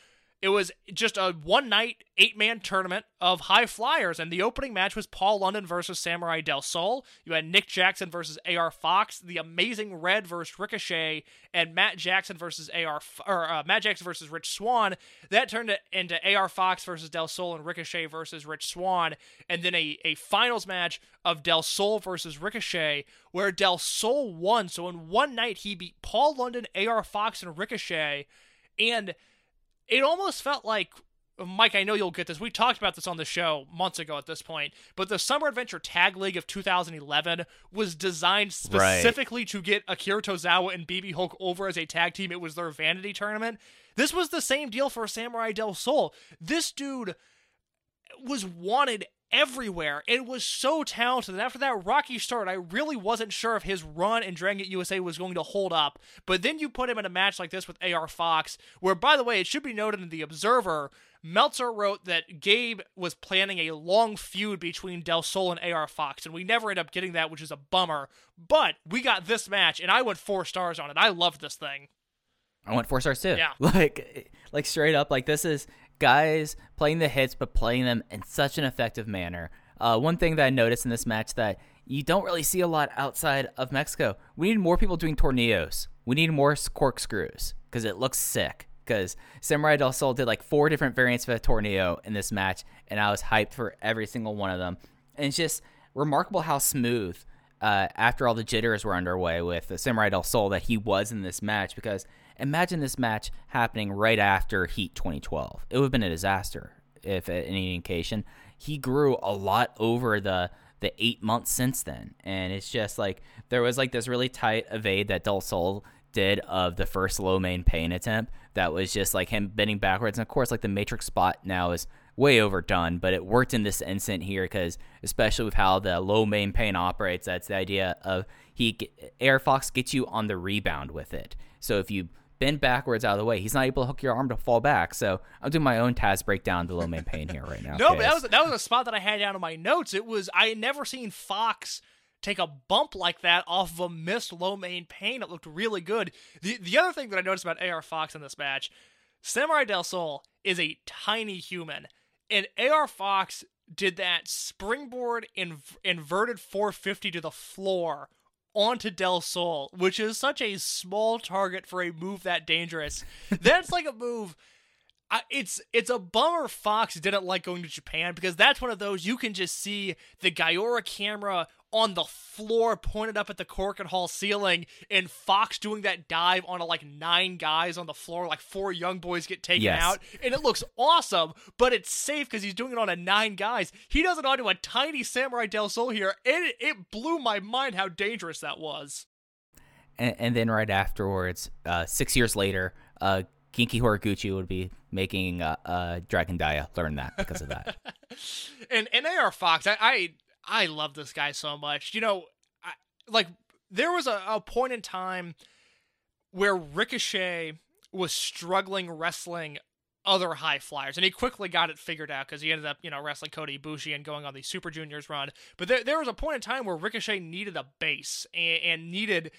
Speaker 5: It was just a one night, eight man tournament of high flyers, and the opening match was Paul London versus Samurai Del Sol. You had Nick Jackson versus AR Fox, the Amazing Red versus Ricochet, and Matt Jackson versus AR or uh, Matt Jackson versus Rich Swann. That turned into AR Fox versus Del Sol and Ricochet versus Rich Swann, and then a, a finals match of Del Sol versus Ricochet, where Del Sol won. So in one night, he beat Paul London, AR Fox, and Ricochet, and it almost felt like Mike, I know you'll get this. We talked about this on the show months ago at this point, but the Summer Adventure Tag League of 2011 was designed specifically right. to get Akira Tozawa and BB Hulk over as a tag team. It was their vanity tournament. This was the same deal for Samurai Del Sol. This dude was wanted everywhere and was so talented. And after that rocky start, I really wasn't sure if his run in Dragon Gate USA was going to hold up. But then you put him in a match like this with AR Fox, where, by the way, it should be noted in The Observer, Meltzer wrote that Gabe was planning a long feud between Del Sol and AR Fox, and we never end up getting that, which is a bummer. But we got this match, and I went four stars on it. I loved this thing.
Speaker 4: I went four stars too.
Speaker 5: Yeah.
Speaker 4: Like, like straight up, like this is guys playing the hits, but playing them in such an effective manner. Uh, one thing that I noticed in this match that you don't really see a lot outside of Mexico. We need more people doing tornillos. We need more corkscrews because it looks sick. Because Samurai del Sol did like four different variants of a tornillo in this match, and I was hyped for every single one of them. And it's just remarkable how smooth, uh, after all the jitters were underway with the Samurai del Sol, that he was in this match. Because Imagine this match happening right after Heat 2012. It would have been a disaster if at any indication. He grew a lot over the the eight months since then. And it's just like there was like this really tight evade that Del Sol did of the first Lo Mein Pain attempt that was just like him bending backwards. And of course, like the matrix spot now is way overdone, but it worked in this instant here because especially with how the Lo Mein Pain operates, that's the idea of he AR Fox gets you on the rebound with it. So if you bend backwards out of the way, he's not able to hook your arm to fall back. So I'm doing my own Taz breakdown to Lo Mein Pain here right now.
Speaker 5: No, but that was that was a spot that I had down in my notes. It was I had never seen Fox take a bump like that off of a missed Lo Mein Pain. It looked really good. The the other thing that I noticed about AR Fox in this match, Samurai Del Sol is a tiny human, and AR Fox did that springboard inv- inverted 450 to the floor onto Del Sol, which is such a small target for a move that dangerous. That's like a move. I, it's it's a bummer Fox didn't like going to Japan because that's one of those you can just see the Gaora camera on the floor pointed up at the Korakuen Hall ceiling and Fox doing that dive on a, like nine guys on the floor like four young boys get taken
Speaker 4: Yes.
Speaker 5: out. And it looks awesome but it's safe because he's doing it on a nine guys. He does it onto a tiny Samurai Del Sol here and it, it blew my mind how dangerous that was.
Speaker 4: And, and then right afterwards, uh, six years later, uh, Genki Horiguchi would be making uh, uh, Dragon Dia learn that because of that.
Speaker 5: and and AR Fox, I I, I love this guy so much. You know, I, like there was a, a point in time where Ricochet was struggling wrestling other high flyers, and he quickly got it figured out because he ended up, you know, wrestling Kota Ibushi and going on the Super Juniors run. But there, there was a point in time where Ricochet needed a base and, and needed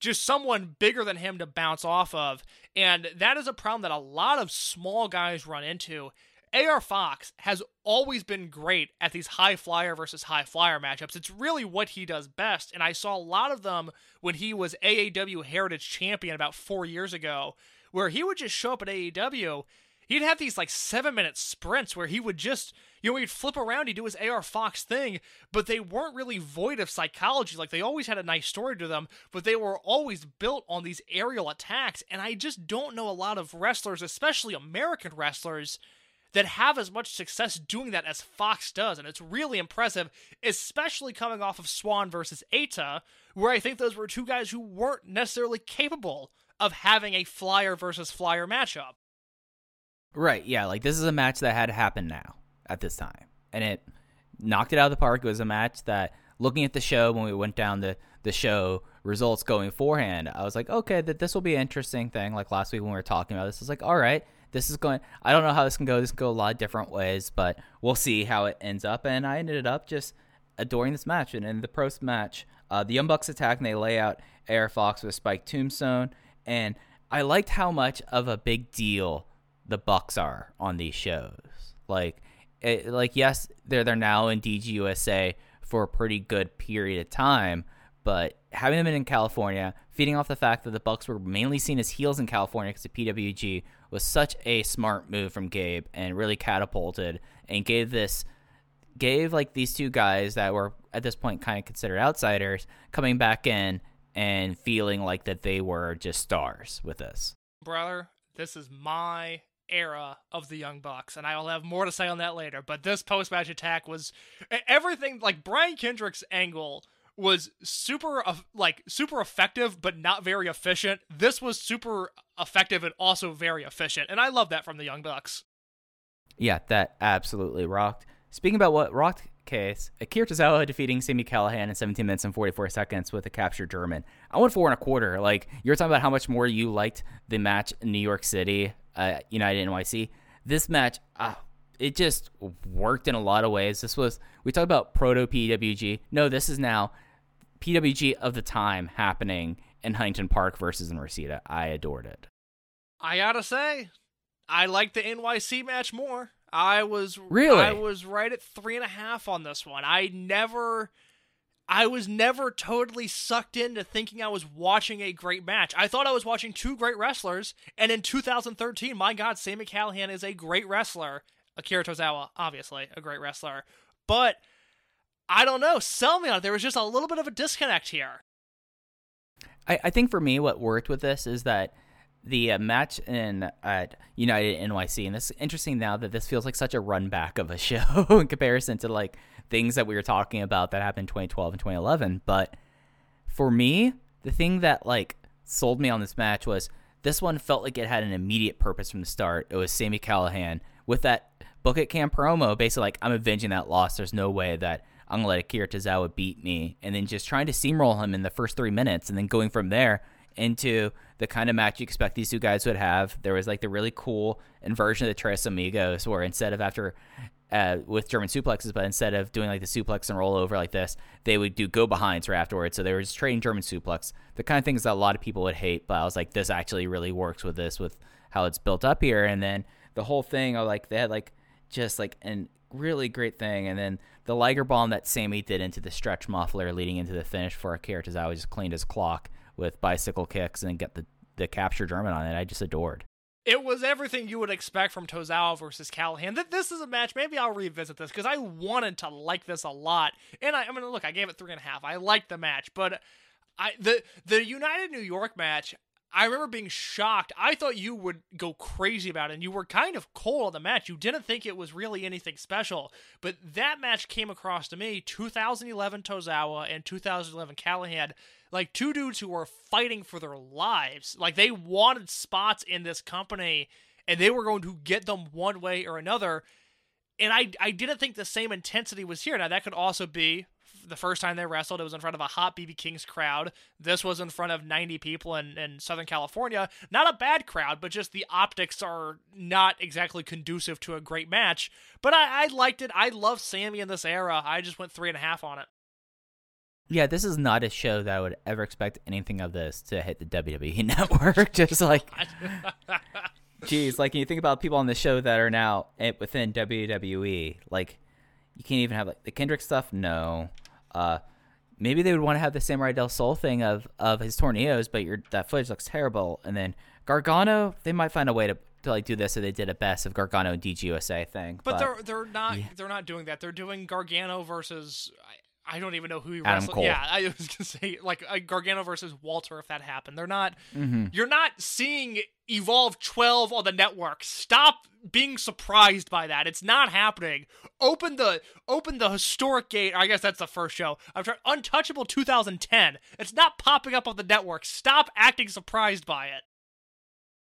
Speaker 5: just someone bigger than him to bounce off of. And that is a problem that a lot of small guys run into. AR Fox has always been great at these high flyer versus high flyer matchups. It's really what he does best. And I saw a lot of them when he was AAW Heritage Champion about four years ago, where he would just show up at AAW. He'd have these like seven minute sprints where he would just, you know, he'd flip around, he'd do his AR Fox thing, but they weren't really void of psychology. Like they always had a nice story to them, but they were always built on these aerial attacks. And I just don't know a lot of wrestlers, especially American wrestlers, that have as much success doing that as Fox does. And it's really impressive, especially coming off of Swann versus Eita, where I think those were two guys who weren't necessarily capable of having a flyer versus flyer matchup.
Speaker 4: Right, yeah, like this is a match that had to happen now at this time. And it knocked it out of the park. It was a match that looking at the show when we went down the the show results going forehand, I was like, okay, that this will be an interesting thing. Like last week when we were talking about this, I was like, all right, this is going I don't know how this can go. This can go a lot of different ways, but we'll see how it ends up. And I ended up just adoring this match. And in the post match, uh, the Young Bucks attack and they lay out AR Fox with Spike Tombstone. And I liked how much of a big deal the Bucks are on these shows. Like, it, like yes, they're they're now in DGUSA for a pretty good period of time, but having them in California, feeding off the fact that the Bucks were mainly seen as heels in California because the PWG was such a smart move from Gabe and really catapulted and gave this gave like these two guys that were at this point kind of considered outsiders coming back in and feeling like that they were just stars with this.
Speaker 5: Brother, this is my era of the Young Bucks, and I will have more to say on that later. But this post match attack was everything like Brian Kendrick's angle was super like super effective but not very efficient. This was super effective and also very efficient, and I love that from the Young Bucks.
Speaker 4: Yeah, that absolutely rocked. Speaking about what rocked case, Akira Tozawa defeating Sammy Callahan in 17 minutes and 44 seconds with a captured German. I went four and a quarter. Like, you were talking about how much more you liked the match in New York City, uh, United NYC. This match, uh, it just worked in a lot of ways. This was, we talked about proto PWG. No, this is now PWG of the time happening in Huntington Park versus in Reseda. I adored it.
Speaker 5: I gotta say, I like the NYC match more. I was
Speaker 4: Really?
Speaker 5: I was right at three and a half on this one. I never I was never totally sucked into thinking I was watching a great match. I thought I was watching two great wrestlers, and in 2013, my God, Sammy Callahan is a great wrestler. Akira Tozawa, obviously, a great wrestler. But I don't know. Sell me on it. There was just a little bit of a disconnect here.
Speaker 4: I, I think for me, what worked with this is that the uh, match in at United NYC, and this is interesting now that this feels like such a run back of a show in comparison to like things that we were talking about that happened in 2012 and 2011. But for me, the thing that like sold me on this match was this one felt like it had an immediate purpose from the start. It was Sammy Callahan with that book it camp promo, basically like I'm avenging that loss. There's no way that I'm gonna let Akira Tozawa beat me, and then just trying to steamroll him in the first three minutes, and then going from there into the kind of match you expect these two guys would have. There was like the really cool inversion of the Tres Amigos, where instead of after uh, with German suplexes, but instead of doing like the suplex and roll over like this, they would do go behinds right afterwards. So they were just trading German suplex, the kind of things that a lot of people would hate. But I was like, this actually really works with this, with how it's built up here. And then the whole thing, I like they had like just like an really great thing. And then the Liger bomb that Sammy did into the stretch muffler leading into the finish for Akira Tozawa just cleaned his clock with bicycle kicks and get the the capture German on it. I just adored.
Speaker 5: It was everything you would expect from Tozawa versus Callahan. That this is a match. Maybe I'll revisit this because I wanted to like this a lot. And I, I mean, look, I gave it three and a half. I liked the match, but I the the United New York match. I remember being shocked. I thought you would go crazy about it, and you were kind of cold on the match. You didn't think it was really anything special, but that match came across to me 2011 Tozawa and 2011 Callahan like two dudes who were fighting for their lives. Like they wanted spots in this company and they were going to get them one way or another. And I I didn't think the same intensity was here. Now that could also be the first time they wrestled, it was in front of a hot BB King's crowd. This was in front of 90 people in, in Southern California. Not a bad crowd, but just the optics are not exactly conducive to a great match. But I, I liked it. I love Sammy in this era. I just went three and a half on it.
Speaker 4: Yeah, this is not a show that I would ever expect anything of this to hit the WWE network. Just like, geez, like you think about people on the show that are now eh, within WWE, like you can't even have like the Kendrick stuff. No, uh, maybe they would want to have the Samurai del Sol thing of of his tornadoes, but your that footage looks terrible. And then Gargano, they might find a way to to like do this, so they did a best of Gargano and DGUSA thing.
Speaker 5: But, but they're they're not yeah. they're not doing that. They're doing Gargano versus I don't even know who he
Speaker 4: Adam
Speaker 5: wrestled.
Speaker 4: Cole.
Speaker 5: Yeah, I was gonna say like uh, Gargano versus Walter if that happened. They're not.
Speaker 4: Mm-hmm.
Speaker 5: You're not seeing Evolve 12 on the network. Stop being surprised by that. It's not happening. Open the open the historic gate. I guess that's the first show. I'm trying Untouchable 2010. It's not popping up on the network. Stop acting surprised by it.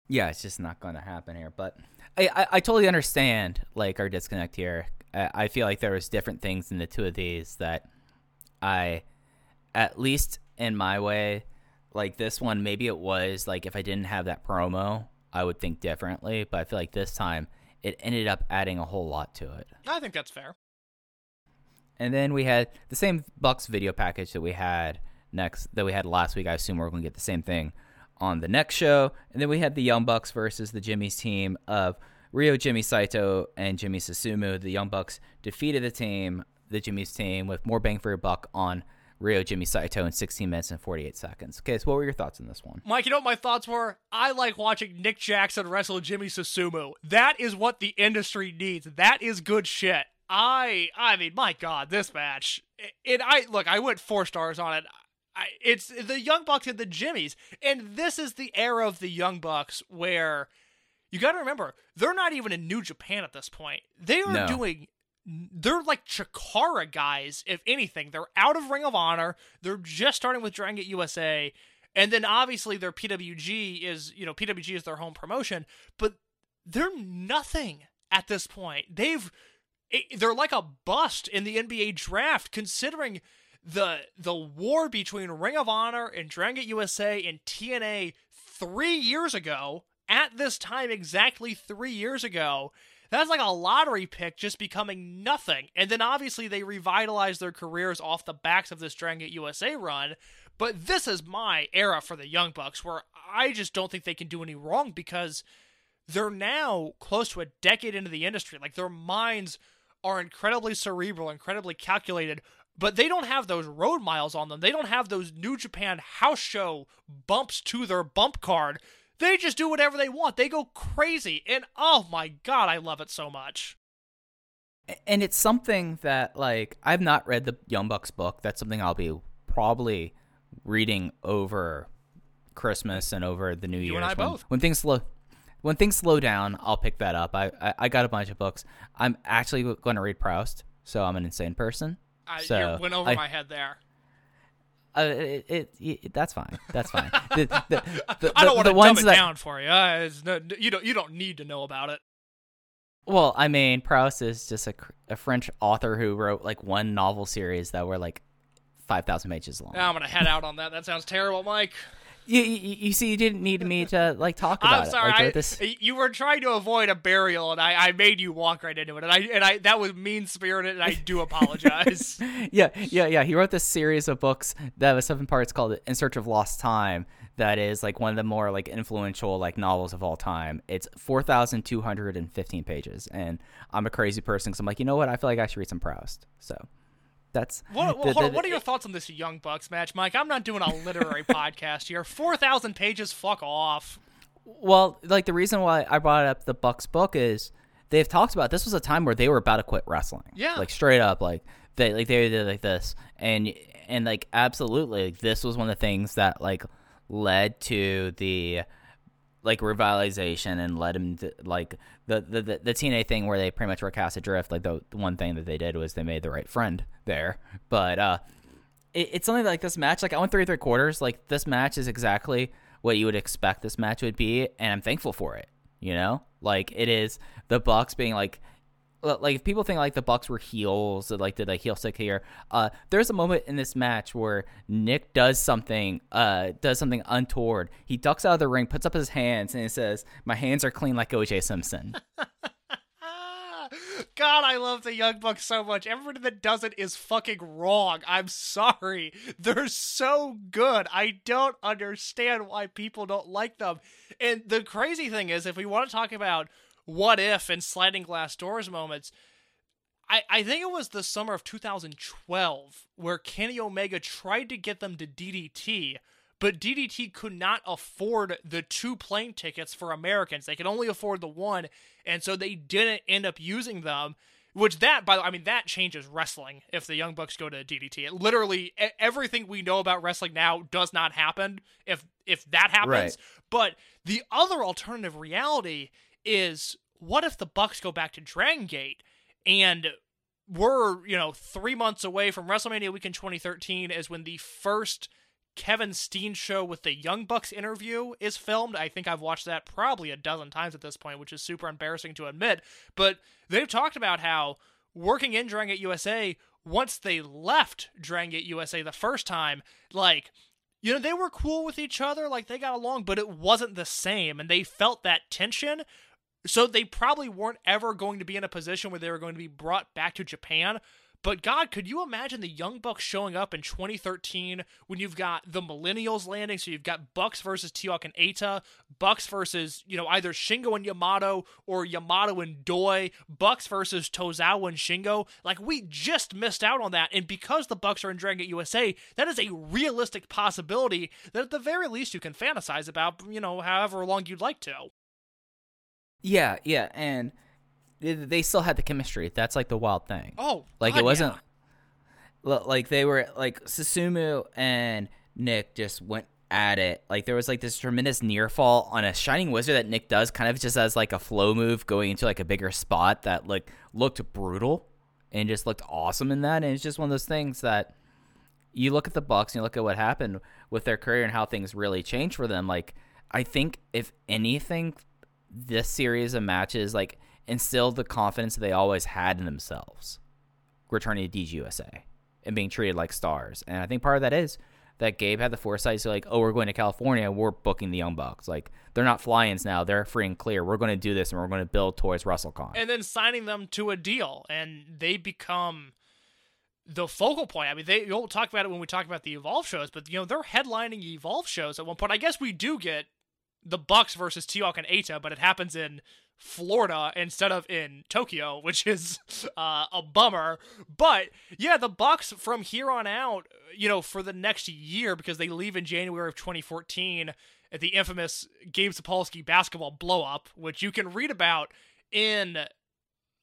Speaker 4: Yeah, it's just not going to happen here. But I, I, I totally understand like our disconnect here. I, I feel like there was different things in the two of these that I, at least in my way, like this one, maybe it was like if I didn't have that promo, I would think differently. But I feel like this time it ended up adding a whole lot to it.
Speaker 5: I think that's fair.
Speaker 4: And then we had the same Bucks video package that we had next that we had last week. I assume we're going to get the same thing on the next show. And then we had the Young Bucks versus the Jimmy's team of Ryo Jimmy Saito and Jimmy Susumu. The Young Bucks defeated the team the Jimmy's team with more bang for your buck on Ryo Jimmy Saito in 16 minutes and 48 seconds. Okay, so what were your thoughts on this one?
Speaker 5: Mike, you know what my thoughts were? I like watching Nick Jackson wrestle Jimmy Susumu. That is what the industry needs. That is good shit. I I mean, my god, this match. And I look, I went 4 stars on it. I, it's the Young Bucks and the Jimmies. And this is the era of the Young Bucks where you got to remember, they're not even in New Japan at this point. They are
Speaker 4: No.
Speaker 5: doing they're like Chikara guys, if anything. They're out of Ring of Honor. They're just starting with Dragon Gate USA. And then obviously their PWG is, you know, PWG is their home promotion, but they're nothing at this point. They've they're like a bust in the NBA draft considering the the war between Ring of Honor and Dragon Gate USA and TNA 3 years ago at this time exactly 3 years ago. That's like a lottery pick just becoming nothing. And then obviously they revitalized their careers off the backs of this Dragon Gate USA run. But this is my era for the Young Bucks where I just don't think they can do any wrong because they're now close to a decade into the industry. Like their minds are incredibly cerebral, incredibly calculated, but they don't have those road miles on them. They don't have those New Japan house show bumps to their bump card. They just do whatever they want. They go crazy. And oh my god, I love it so much.
Speaker 4: And it's something that like I've not read the Young Bucks book. That's something I'll be probably reading over Christmas and over the New Year.
Speaker 5: You
Speaker 4: Year's.
Speaker 5: and I
Speaker 4: when,
Speaker 5: both.
Speaker 4: When things slow, when things slow down, I'll pick that up. I I, I got a bunch of books. I'm actually going to read Proust, so I'm an insane person.
Speaker 5: I,
Speaker 4: So,
Speaker 5: went over
Speaker 4: I-
Speaker 5: my head there.
Speaker 4: Uh, it, it, it that's fine. That's fine. The, the, the,
Speaker 5: I don't want to dumb it
Speaker 4: that,
Speaker 5: down for you. Uh, no, you don't. You don't need to know about it.
Speaker 4: Well, I mean, Proust is just a, a French author who wrote like one novel series that were like five thousand pages long.
Speaker 5: Now I'm gonna head out on that. That sounds terrible, Mike.
Speaker 4: You, you, you see, you didn't need me to like talk about
Speaker 5: I'm
Speaker 4: it.
Speaker 5: sorry.
Speaker 4: Like,
Speaker 5: I,
Speaker 4: this,
Speaker 5: You were trying to avoid a burial, and I, I made you walk right into it, and I and I that was mean spirited, and I do apologize.
Speaker 4: yeah, yeah, yeah. He wrote this series of books that was seven parts called "In Search of Lost Time." That is like one of the more like influential like novels of all time. It's four thousand two hundred and fifteen pages, and I'm a crazy person because I'm like, you know what? I feel like I should read some Proust. So that's
Speaker 5: What,
Speaker 4: the-
Speaker 5: on,
Speaker 4: the-
Speaker 5: what are your thoughts on this Young Bucks match, Mike? I'm not doing a literary podcast here. Four thousand pages. Fuck off.
Speaker 4: Well, like the reason why I brought up the Bucks book is they've talked about this was a time where they were about to quit wrestling.
Speaker 5: Yeah.
Speaker 4: Like straight up, like they like they did like this, and and like absolutely, like, this was one of the things that like led to the like revitalization and led him to like the the the, the TNA thing where they pretty much were cast adrift. Like the, the one thing that they did was they made the right friend there, but uh it, it's something like this match. Like I went three three quarters. Like this match is exactly what you would expect this match would be, and I'm thankful for it. You know, like it is the Bucks being like, like if people think like the Bucks were heels, like did like heel stick here. Uh, there's a moment in this match where Nick does something, uh, does something untoward. He ducks out of the ring, puts up his hands, and he says, "My hands are clean like O.J. Simpson."
Speaker 5: God, I love the Young Bucks so much. Everybody that does it is fucking wrong. I'm sorry. They're so good. I don't understand why people don't like them. And the crazy thing is, if we want to talk about what if and sliding glass doors moments, I, I think it was the summer of 2012 where Kenny Omega tried to get them to DDT, but DDT could not afford the two plane tickets for Americans. They could only afford the one, and so they didn't end up using them. Which that, by the I mean, that changes wrestling if the Young Bucks go to DDT. It literally everything we know about wrestling now does not happen if if that happens.
Speaker 4: Right.
Speaker 5: But the other alternative reality is what if the Bucks go back to Dragon Gate and we're, you know, three months away from WrestleMania weekend 2013 is when the first Kevin Steen show with the Young Bucks interview is filmed. I think I've watched that probably a dozen times at this point, which is super embarrassing to admit. But they've talked about how working in Dragon Gate USA, once they left Dragon Gate USA the first time, like, you know, they were cool with each other, like they got along, but it wasn't the same. And they felt that tension. So they probably weren't ever going to be in a position where they were going to be brought back to Japan. But God, could you imagine the Young Bucks showing up in 2013 when you've got the Millennials landing? So you've got Bucks versus T-Hawk and Eita, Bucks versus, you know, either Shingo and Yamato or Yamato and Doi, Bucks versus Tozawa and Shingo. Like, we just missed out on that. And because the Bucks are in Dragon Gate USA, that is a realistic possibility that at the very least you can fantasize about, you know, however long you'd like to.
Speaker 4: Yeah, yeah, and they, still had the chemistry. That's like the wild thing.
Speaker 5: Oh,
Speaker 4: Like
Speaker 5: God,
Speaker 4: it wasn't
Speaker 5: yeah.
Speaker 4: Like they were like Susumu and Nick just went at it. Like there was like this tremendous near fall on a shining wizard that Nick does kind of just as like a flow move going into like a bigger spot that like looked brutal and just looked awesome in that. And it's just one of those things that you look at the Bucks and you look at what happened with their career and how things really changed for them. Like I think if anything, this series of matches like instilled the confidence that they always had in themselves returning to DGUSA and being treated like stars. And I think part of that is that Gabe had the foresight to like, oh, we're going to California, we're booking the Young Bucks. Like they're not fly-ins now, they're free and clear. We're going to do this and we're going to build towards WrestleCon.
Speaker 5: and then signing them to a deal, and they become the focal point. I mean, they you'll talk about it when we talk about the Evolve shows, but you know they're headlining Evolve shows at one point. I guess we do get the Bucks versus T-Hawk and Eita, but it happens in Florida instead of in Tokyo, which is uh, a bummer. But yeah, the Bucks from here on out, you know, for the next year because they leave in January of 2014 at the infamous Gabe Sapolsky basketball blow up, which you can read about in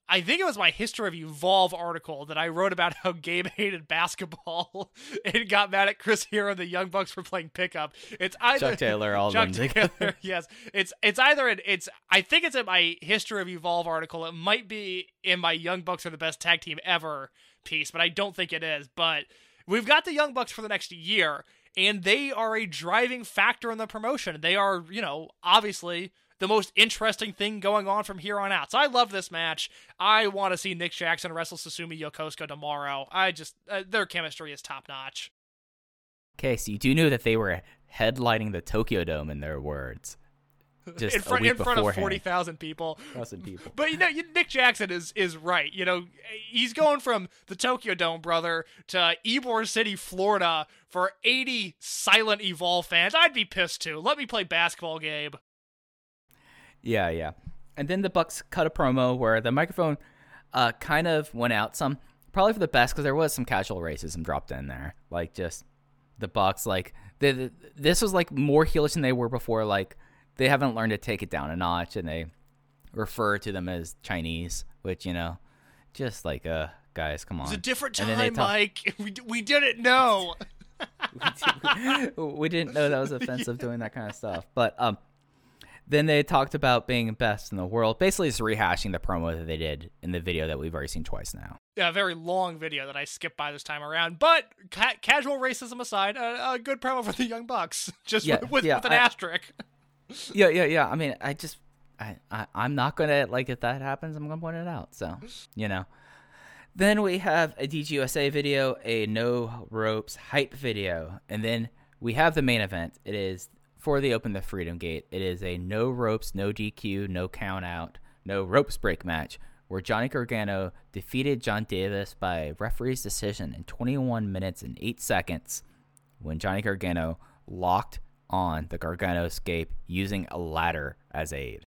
Speaker 5: I think it was my History of Evolve article that I wrote about how Gabe hated basketball and got mad at Chris Hero and the Young Bucks for playing pickup. It's either
Speaker 4: Chuck Taylor, all
Speaker 5: Chuck
Speaker 4: them
Speaker 5: Taylor,
Speaker 4: together.
Speaker 5: yes, it's it's either in, it's I think it's in my History of Evolve article. It might be in my Young Bucks are the best tag team ever piece, but I don't think it is. But we've got the Young Bucks for the next year, and they are a driving factor in the promotion. They are, you know, obviously the most interesting thing going on from here on out. So I love this match. I want to see Nick Jackson wrestle Susumu Yokosuka tomorrow. I just uh, their chemistry is top notch.
Speaker 4: Okay, so you do know that they were headlining the Tokyo Dome in their words. Just
Speaker 5: in front
Speaker 4: a week
Speaker 5: in front of forty thousand people.
Speaker 4: Thousand people.
Speaker 5: But you know, you- Nick Jackson is is right. You know, he's going from the Tokyo Dome, brother, to Ybor City, Florida, for eighty silent Evolve fans. I'd be pissed too. Let me play basketball, Gabe.
Speaker 4: Yeah, yeah. And then the Bucks cut a promo where the microphone uh, kind of went out some, probably for the best because there was some casual racism dropped in there. Like just the Bucks, like the, the, this was like more heelish than they were before. Like they haven't learned to take it down a notch, and they refer to them as Chinese, which you know, just like uh, guys, come on.
Speaker 5: It's a different
Speaker 4: And then they
Speaker 5: time,
Speaker 4: talk-
Speaker 5: Mike. We, we didn't know.
Speaker 4: we didn't know that was offensive doing that kind of stuff. But um, then they talked about being best in the world, basically just rehashing the promo that they did in the video that we've already seen twice now.
Speaker 5: Yeah, a very long video that I skipped by this time around. But ca- casual racism aside, a, a good promo for the Young Bucks, just
Speaker 4: Yeah,
Speaker 5: with, with,
Speaker 4: yeah,
Speaker 5: with an
Speaker 4: I-
Speaker 5: asterisk.
Speaker 4: Yeah, yeah, yeah. I mean, I just, I, I, I'm not gonna like if that happens, I'm gonna point it out. So, you know. Then we have a DGUSA video, a no ropes hype video, and then we have the main event. It is for the Open the Freedom Gate. It is a no ropes, no DQ, no count out, no ropes break match where Johnny Gargano defeated Jon Davis by referee's decision in 21 minutes and 8 seconds when Johnny Gargano locked on the Gargano escape using a ladder as aid.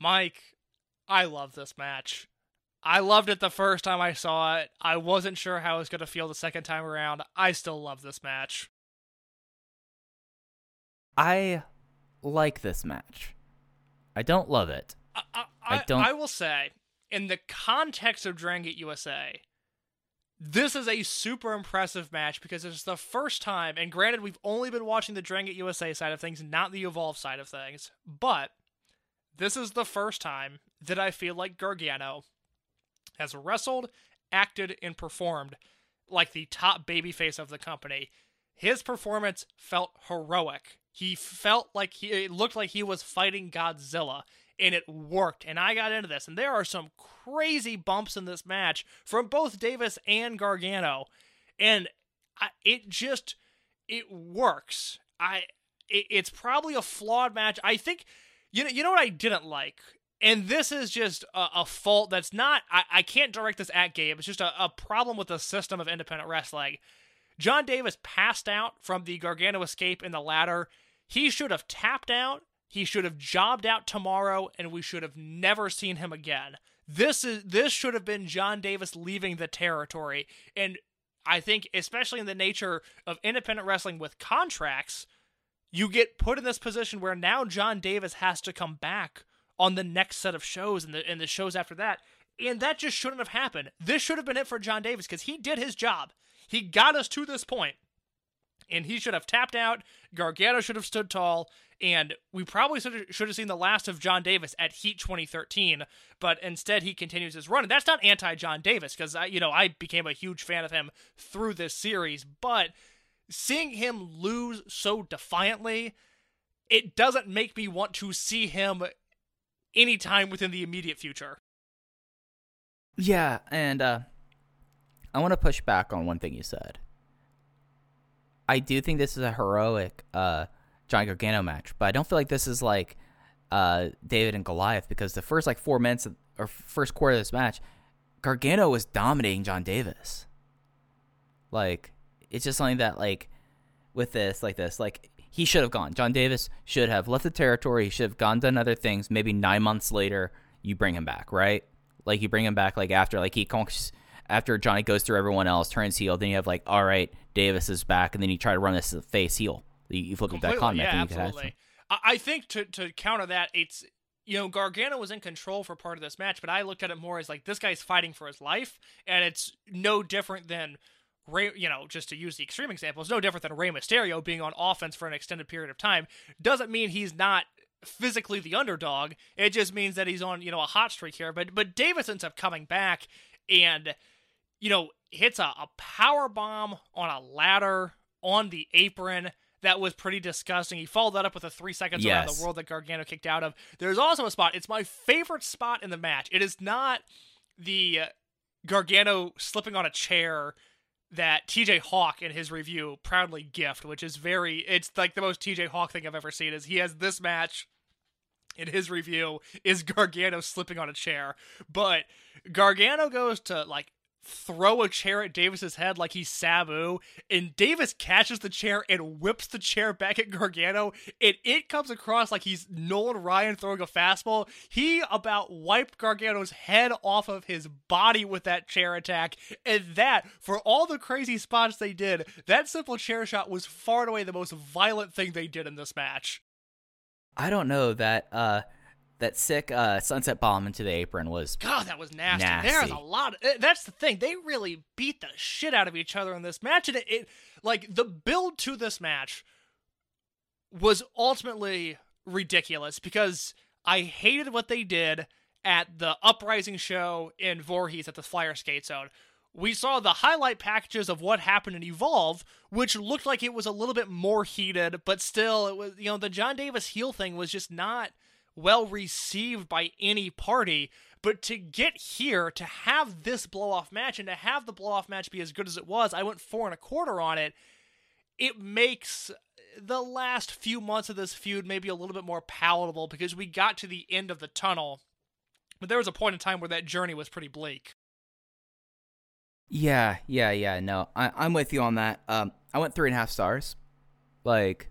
Speaker 5: Mike, I love this match. I loved it the first time I saw it. I wasn't sure how I was going to feel the second time around. I still love this match.
Speaker 4: I like this match. I don't love it.
Speaker 5: I, I,
Speaker 4: I don't-
Speaker 5: I will say, in the context of Dragon Gate USA, this is a super impressive match because it's the first time, and granted, we've only been watching the Dragon Gate USA side of things, not the Evolve side of things, but this is the first time that I feel like Gargano has wrestled, acted, and performed like the top babyface of the company. His performance felt heroic. He felt like he it looked like he was fighting Godzilla and it worked. And I got into this and there are some crazy bumps in this match from both Davis and Gargano. And I, it just it works. I it, it's probably a flawed match. I think you know you know what I didn't like and this is just a, a fault that's not I, I can't direct this at Gabe. It's just a, a problem with the system of independent wrestling. Jon Davis passed out from the Gargano escape in the ladder. He should have tapped out. He should have jobbed out tomorrow, and we should have never seen him again. This is this should have been Jon Davis leaving the territory, and I think, especially in the nature of independent wrestling with contracts, you get put in this position where now Jon Davis has to come back on the next set of shows and the and the shows after that. And that just shouldn't have happened. This should have been it for Jon Davis because he did his job. He got us to this point. And he should have tapped out. Gargano should have stood tall. And we probably should have, seen the last of Jon Davis at Heat 2013. But instead, he continues his run. And that's not anti Jon Davis because, I, you know, I became a huge fan of him through this series. But seeing him lose so defiantly, it doesn't make me want to see him anytime within the immediate future.
Speaker 4: Yeah, and uh, I want to push back on one thing you said. I do think this is a heroic uh, Johnny Gargano match, but I don't feel like this is like uh, David and Goliath because the first like four minutes of, or first quarter of this match, Gargano was dominating Jon Davis. Like it's just something that like with this like this like he should have gone. Jon Davis should have left the territory. He should have gone done other things. Maybe nine months later, you bring him back, right? Like you bring him back like after like he conquers after Johnny goes through everyone else, turns heel. Then you have like all right, Davis is back, and then you try to run this as a face heel. You, you flip it that comment.
Speaker 5: yeah,
Speaker 4: I think you have
Speaker 5: absolutely. I, I think to to counter that, it's you know, Gargano was in control for part of this match, but I looked at it more as like this guy's fighting for his life, and it's no different than Ray, you know, just to use the extreme example, it's no different than Rey Mysterio being on offense for an extended period of time. Doesn't mean he's not physically the underdog. It just means that he's on, you know, a hot streak here. But but Davis ends up coming back and, you know, hits a, a power bomb on a ladder on the apron. That was pretty disgusting. He followed that up with a three seconds around the world that Gargano kicked out of. There's also a spot. It's my favorite spot in the match. It is not the uh, Gargano slipping on a chair that TJ Hawk in his review proudly gift, which is very it's like the most TJ Hawk thing I've ever seen is he has this match in his review is Gargano slipping on a chair. But Gargano goes to like throw a chair at Davis's head like he's Sabu, and Davis catches the chair and whips the chair back at Gargano, and it comes across like he's Nolan Ryan throwing a fastball. He about wiped Gargano's head off of his body with that chair attack, and that, for all the crazy spots they did, that simple chair shot was far and away the most violent thing they did in this match.
Speaker 4: I don't know that uh that sick uh sunset bomb into the apron was
Speaker 5: God, that was nasty.
Speaker 4: Nasty.
Speaker 5: There's a lot. Of, eh, that's the thing. They really beat the shit out of each other in this match, and it, it like the build to this match was ultimately ridiculous because I hated what they did at the Uprising show in Voorhees at the Flyer Skate Zone. We saw the highlight packages of what happened in Evolve, which looked like it was a little bit more heated, but still, it was you know the Jon Davis heel thing was just not well received by any party. But to get here, to have this blow off match, and to have the blow off match be as good as it was, I went four and a quarter on it. It makes the last few months of this feud maybe a little bit more palatable because we got to the end of the tunnel. But there was a point in time where that journey was pretty bleak.
Speaker 4: Yeah, yeah, yeah. No, I, I'm with you on that. Um, I went three and a half stars. Like,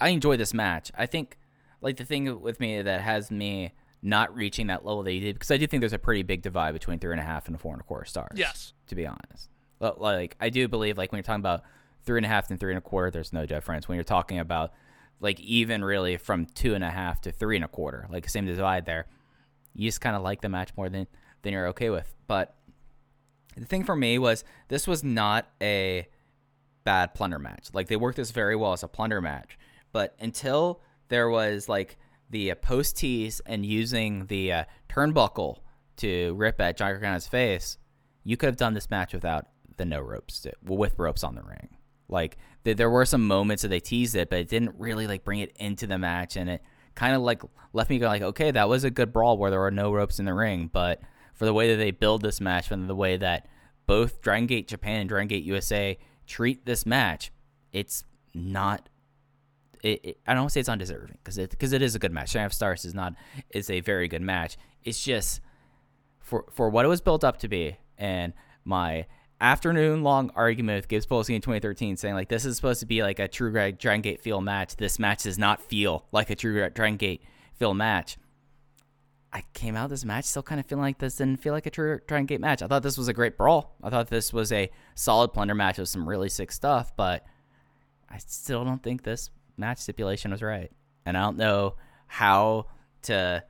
Speaker 4: I enjoyed this match. I think, like, the thing with me that has me not reaching that level that you did, because I do think there's a pretty big divide between three and a half and four and a quarter stars.
Speaker 5: Yes.
Speaker 4: To be honest, but, like, I do believe, like, when you're talking about three and a half and three and a quarter, there's no difference. When you're talking about, like, even really from two and a half to three and a quarter, like, same divide there, you just kind of like the match more than than you're okay with. But the thing for me was this was not a bad plunder match. Like they worked this very well as a plunder match, but until there was like the uh, post tease and using the uh, turnbuckle to rip at John Gargano's face, you could have done this match without the no ropes, well, with ropes on the ring. Like th- there were some moments that they teased it, but it didn't really like bring it into the match, and it kind of like left me go like, okay, that was a good brawl where there were no ropes in the ring, but for the way that they build this match and the way that both Dragon Gate Japan and Dragon Gate USA treat this match, it's not. It, it, I don't say it's undeserving because it because it is a good match. Shine of Stars is not is a very good match. It's just for for what it was built up to be, and my afternoon long argument with Gibbs Polsky in 2013 saying like this is supposed to be like a true Dragon Gate feel match. This match does not feel like a true Dragon Gate feel match. I came out this match still kind of feeling like this didn't feel like a true Dragon Gate match. I thought this was a great brawl. I thought this was a solid plunder match with some really sick stuff, but I still don't think this match stipulation was right. And I don't know how to.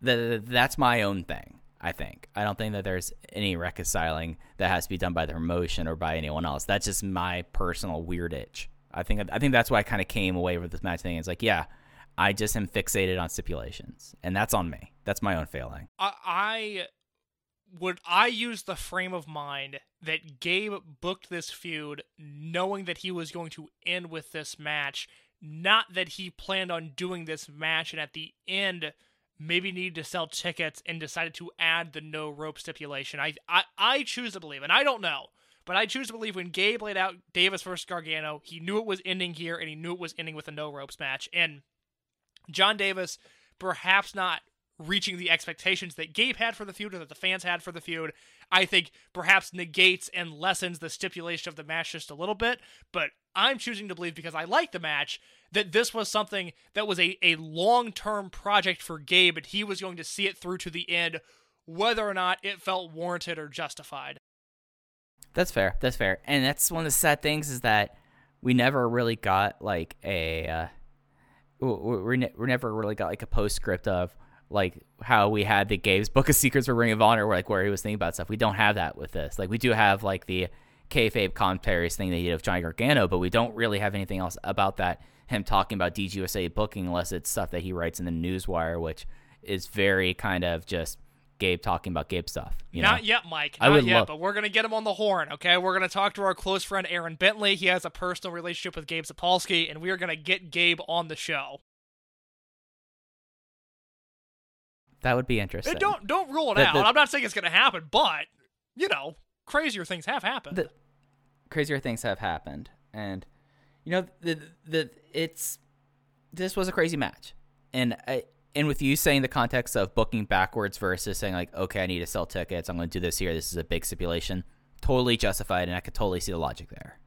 Speaker 4: The, that's my own thing. I think. I don't think that there's any reconciling that has to be done by the promotion or by anyone else. That's just my personal weird itch. I think. I think that's why I kind of came away with this match thing. It's like, yeah, I just am fixated on stipulations, and that's on me. That's my own failing.
Speaker 5: I, I would I use the frame of mind that Gabe booked this feud knowing that he was going to end with this match, not that he planned on doing this match and at the end maybe needed to sell tickets and decided to add the no rope stipulation. I I, I choose to believe, and I don't know, but I choose to believe when Gabe laid out Davis versus Gargano, he knew it was ending here and he knew it was ending with a no ropes match. And Jon Davis, perhaps not reaching the expectations that Gabe had for the feud or that the fans had for the feud, I think perhaps negates and lessens the stipulation of the match just a little bit. But I'm choosing to believe because I like the match that this was something that was a, a long term project for Gabe and he was going to see it through to the end, whether or not it felt warranted or justified.
Speaker 4: That's fair. That's fair. And that's one of the sad things is that we never really got like a uh, we we we never really got like a postscript of like how we had the Gabe's Book of Secrets for Ring of Honor, where like where he was thinking about stuff. We don't have that with this. Like we do have like the kayfabe commentaries thing that he did of Johnny Gargano, but we don't really have anything else about that. Him talking about DGUSA booking, unless it's stuff that he writes in the Newswire, which is very kind of just Gabe talking about Gabe stuff. You
Speaker 5: Not
Speaker 4: know?
Speaker 5: yet, Mike.
Speaker 4: I
Speaker 5: Not
Speaker 4: would
Speaker 5: yet,
Speaker 4: love-
Speaker 5: but we're gonna get him on the horn. Okay, we're gonna talk to our close friend Aaron Bentley. He has a personal relationship with Gabe Sapolsky, and we are gonna get Gabe on the show.
Speaker 4: That would be interesting.
Speaker 5: And don't don't rule it
Speaker 4: The-
Speaker 5: out.
Speaker 4: the-
Speaker 5: I'm not saying it's gonna happen, but you know, crazier things have happened.
Speaker 4: the crazier things have happened, and you know the the it's this was a crazy match, and I, and with you saying the context of booking backwards versus saying like, okay, I need to sell tickets, I'm going to do this here. This is a big stipulation, totally justified, and I could totally see the logic there.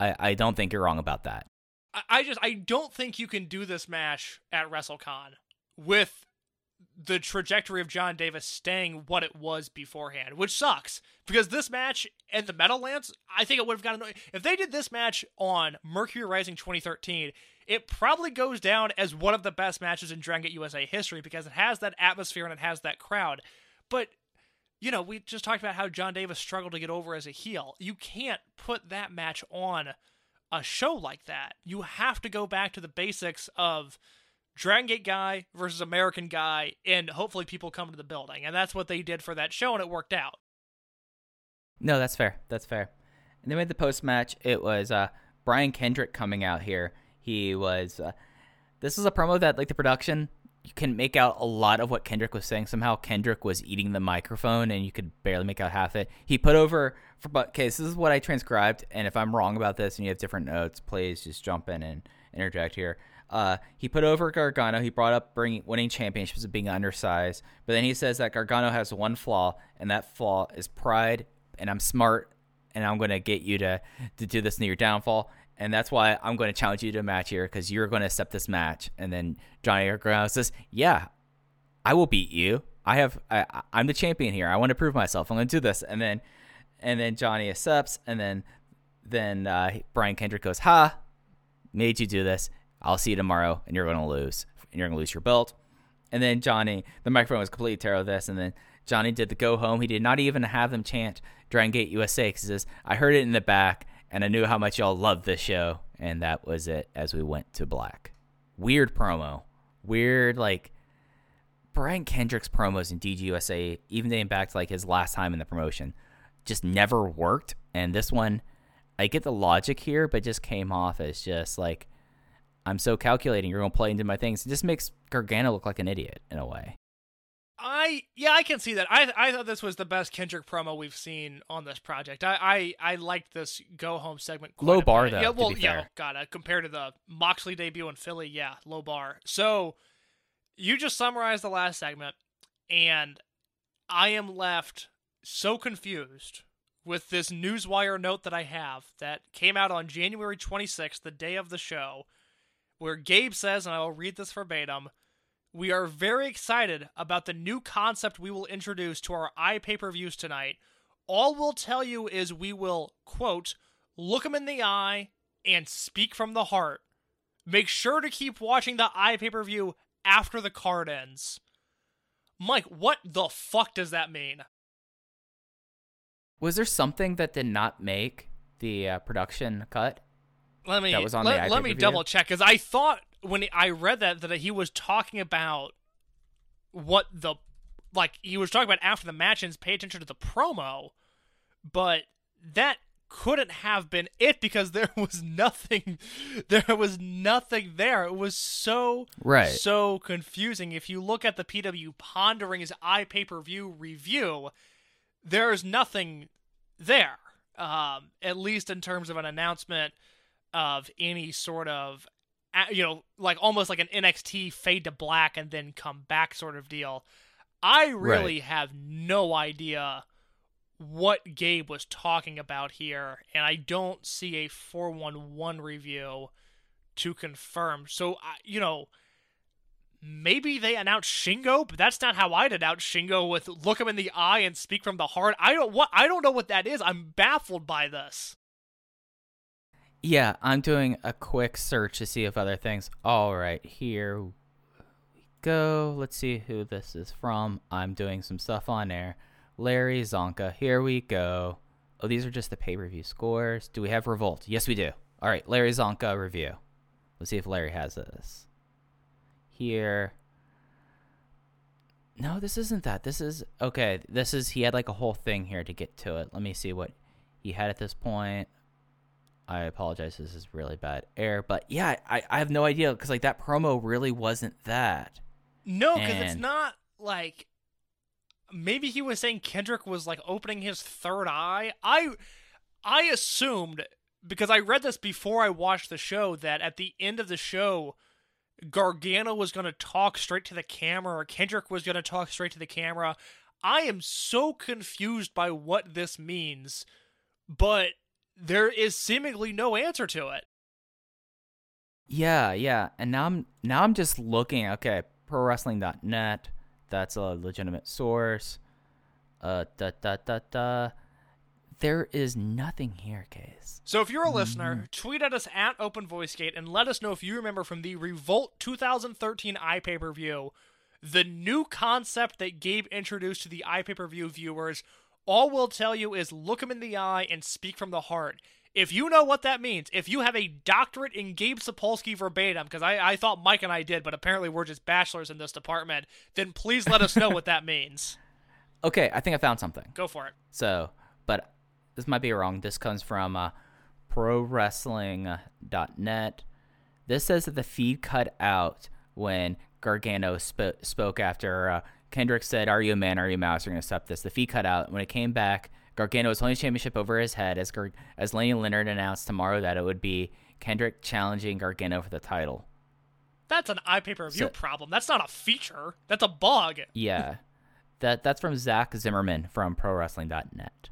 Speaker 4: I I don't think you're wrong about that.
Speaker 5: I, I just I don't think you can do this match at WrestleCon with the trajectory of Jon Davis staying what it was beforehand, which sucks because this match and the Meadowlands, I think it would have gotten if they did this match on Mercury Rising 2013. It probably goes down as one of the best matches in Dragon Gate USA history because it has that atmosphere and it has that crowd. But you know, we just talked about how Jon Davis struggled to get over as a heel. You can't put that match on a show like that. You have to go back to the basics of Dragon Gate guy versus American guy, and hopefully people come to the building. And that's what they did for that show, and it worked out.
Speaker 4: No, that's fair. That's fair. And then with the post match, it was uh, Brian Kendrick coming out here. He was. Uh, this was a promo that, like the production, you can make out a lot of what Kendrick was saying. Somehow Kendrick was eating the microphone, and you could barely make out half it. He put over. For, but okay, this is what I transcribed, and if I'm wrong about this, and you have different notes, please just jump in and interject here. Uh, he put over Gargano. He brought up bringing winning championships and being undersized, but then he says that Gargano has one flaw, and that flaw is pride. And I'm smart, and I'm going to get you to to do this in your downfall. And that's why I'm going to challenge you to a match here because you're going to accept this match. And then Johnny Gargano says, "Yeah, I will beat you. I have. I- I'm the champion here. I want to prove myself. I'm going to do this." And then, and then Johnny accepts. And then, then uh, Brian Kendrick goes, "Ha, made you do this. I'll see you tomorrow, and you're going to lose. And you're going to lose your belt." And then Johnny, the microphone was completely terrible. of This, and then Johnny did the go home. He did not even have them chant Dragon Gate USA because he says, "I heard it in the back, and I knew how much y'all loved this show." And that was it. As we went to black, weird promo, weird like Brian Kendrick's promos in DGUSA, even dating back to like his last time in the promotion, just never worked. And this one, I get the logic here, but just came off as just like I'm so calculating. You're gonna play into my things. It just makes Gargano look like an idiot in a way.
Speaker 5: I yeah, I can see that. I I thought this was the best Kendrick promo we've seen on this project. I I, I liked this go home segment. Quite
Speaker 4: Low
Speaker 5: a
Speaker 4: bar,
Speaker 5: bit.
Speaker 4: though,
Speaker 5: Yeah,
Speaker 4: to
Speaker 5: well, yeah. oh, God, uh, compared to the Moxley debut in Philly, yeah, low bar. So you just summarized the last segment, and I am left so confused with this newswire note that I have that came out on January 26th, the day of the show, where Gabe says, and I will read this verbatim. We are very excited about the new concept we will introduce to our eye pay per views tonight. All we'll tell you is we will, quote, look them in the eye and speak from the heart. Make sure to keep watching the eye pay per view after the card ends. Mike, what the fuck does that mean?
Speaker 4: Was there something that did not make the uh, production cut?
Speaker 5: Let me
Speaker 4: That was on
Speaker 5: let,
Speaker 4: the
Speaker 5: let me double check because I thought when I read that that he was talking about what the like he was talking about after the match and pay attention to the promo, but that couldn't have been it because there was nothing there was nothing there. It was so
Speaker 4: Right.
Speaker 5: so confusing. If you look at the pw pondering his eye pay-per-view review there's nothing there um at least in terms of an announcement of any sort of you know like almost like an NXT fade to black and then come back sort of deal i really have no idea what Gabe was talking about here, and I don't see a 411 review to confirm. So, you know, maybe they announced Shingo, but that's not how I'd announce Shingo with look him in the eye and speak from the heart. I don't what I don't know what that is. I'm baffled by this.
Speaker 4: Yeah, I'm doing a quick search to see if other things. All right, here we go. Let's see who this is from. I'm doing some stuff on air. Larry Csonka. Here we go. Oh, these are just the pay per view scores. Do we have Revolt? Yes, we do. All right, Larry Csonka review. Let's see if Larry has this. Here. No, this isn't that. This is okay. This is he had like a whole thing here to get to it. Let me see what he had at this point. I apologize. This is really bad air, but yeah, I, I have no idea because like that promo really wasn't that.
Speaker 5: No, because it's not like maybe he was saying Kendrick was like opening his third eye. I I assumed because I read this before I watched the show that at the end of the show Gargano was going to talk straight to the camera or Kendrick was going to talk straight to the camera. I am so confused by what this means, but there is seemingly no answer to it.
Speaker 4: Yeah, yeah. And now I'm now I'm just looking. Okay, ProWrestling.net. That's a legitimate source. Uh, da da da da. There is nothing here, case.
Speaker 5: So if you're a listener, tweet at us at Open Voice Gate and let us know if you remember from the Revolt 2013 iPay per view the new concept that Gabe introduced to the iPay per view viewers. All we'll tell you is look him in the eye and speak from the heart. If you know what that means, if you have a doctorate in Gabe Sapolsky verbatim, because I, I thought Mike and I did, but apparently we're just bachelors in this department, then please let us know what that means.
Speaker 4: Okay, I think I found something.
Speaker 5: Go for it.
Speaker 4: So, but this might be wrong. This comes from uh, ProWrestling.net. This says that the feed cut out when Gargano sp- spoke after uh, Kendrick said, "Are you a man? Are you a mouse? You're going to accept this." The feed cut out when it came back. Gargano was holding his championship over his head as Gar- as Lenny Leonard announced tomorrow that it would be Kendrick challenging Gargano for the title.
Speaker 5: That's an iPay per view
Speaker 4: So-
Speaker 5: problem. That's not a feature. That's a bug.
Speaker 4: Yeah, that that's from Zach Zimmerman from ProWrestling.net,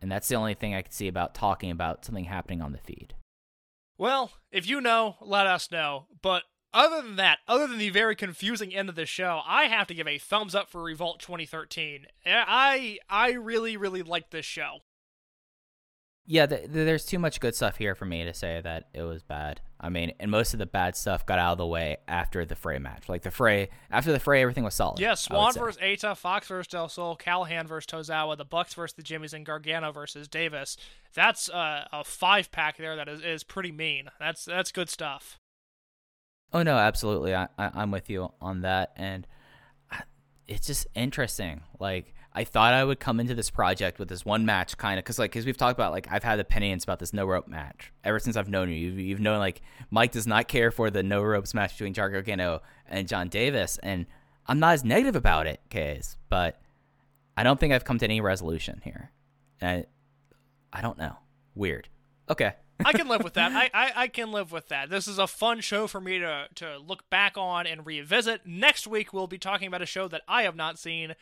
Speaker 4: and that's the only thing I could see about talking about something happening on the feed.
Speaker 5: Well, if you know, let us know. But other than that, other than the very confusing end of the show, I have to give a thumbs up for Revolt 2013. I I really really like this show.
Speaker 4: Yeah, th- th- there's too much good stuff here for me to say that it was bad. I mean, and most of the bad stuff got out of the way after the Fray match. Like the Fray, after the Fray, everything was solid.
Speaker 5: Yeah,
Speaker 4: Swann
Speaker 5: versus Eita, Fox versus Del Sol, Callahan versus Tozawa, the Bucks versus the Jimmies, and Gargano versus Davis. That's uh, a five pack there that is, is pretty mean. That's that's good stuff.
Speaker 4: Oh no, absolutely. I, I I'm with you on that, and I- it's just interesting. Like I thought I would come into this project with this one match, kind of, because like, because we've talked about, like, I've had opinions about this no rope match ever since I've known you. You've, you've known like Mike does not care for the no ropes match between Jar Gargano and Jon Davis, and I'm not as negative about it, Case, but I don't think I've come to any resolution here. And I, I don't know. Weird. Okay.
Speaker 5: I can live with that. I, I, I can live with that. This is a fun show for me to, to look back on and revisit. Next week, we'll be talking about a show that I have not seen,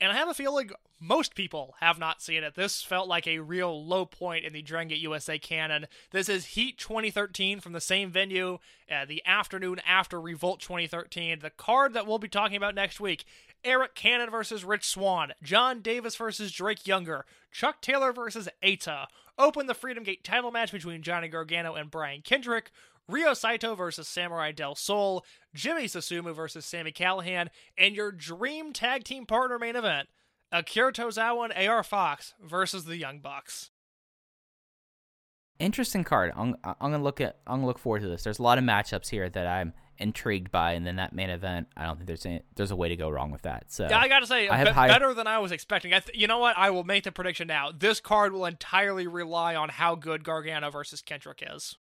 Speaker 5: and I have a feeling most people have not seen it. This felt like a real low point in the Dragon USA canon. This is Heat 2013 from the same venue, uh, the afternoon after Revolt 2013. The card that we'll be talking about next week Eric Cannon versus Rich Swann, Jon Davis versus Drake Younger, Chuck Taylor versus Eita. Open the Freedom Gate title match between Johnny Gargano and Brian Kendrick. Ryo Saito versus Samurai Del Sol, Jimmy Susumu versus Sami Callahan, and your dream tag team partner main event, Akira Tozawa and AR Fox versus the Young Bucks.
Speaker 4: interesting card. I'm, I'm gonna look at. I'm gonna look forward to this. There's a lot of matchups here that I'm intrigued by, and then that main event. I don't think there's any, there's a way to go wrong with that. So
Speaker 5: Yeah, I gotta say,
Speaker 4: I have
Speaker 5: be-
Speaker 4: high-
Speaker 5: better than I was expecting. I th- you know what? I will make the prediction now. This card will entirely rely on how good Gargano versus Kendrick is.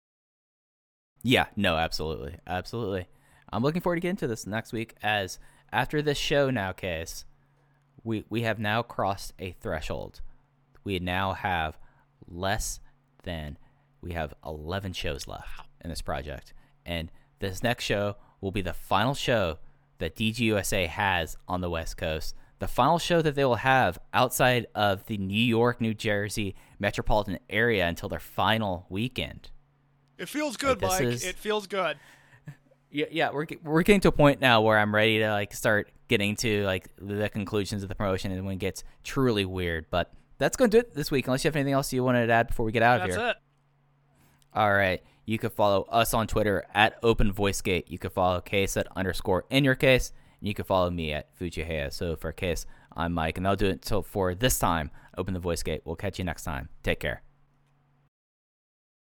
Speaker 4: yeah, no, absolutely, absolutely. I'm looking forward to getting to this next week. As after this show now, case, we we have now crossed a threshold. We now have less than we have 11 shows left in this project, and this next show will be the final show that DGUSA has on the West Coast. The final show that they will have outside of the New York, New Jersey metropolitan area until their final weekend.
Speaker 5: It feels good,
Speaker 4: Like,
Speaker 5: Mike.
Speaker 4: is-
Speaker 5: It feels good.
Speaker 4: Yeah, yeah, we're we're getting to a point now where I'm ready to like start getting to like the conclusions of the promotion and when it gets truly weird. But that's going to do it this week. Unless you have anything else you wanted to add before we get out of
Speaker 5: That's
Speaker 4: here.
Speaker 5: That's it.
Speaker 4: All right. You could follow us on Twitter at Open VoiceGate. You could follow Case at underscore in your case. And you can follow me at fujiiheya. So for Case, I'm Mike, and that'll do it until for this time. Open the Voice Gate. We'll catch you next time. Take care.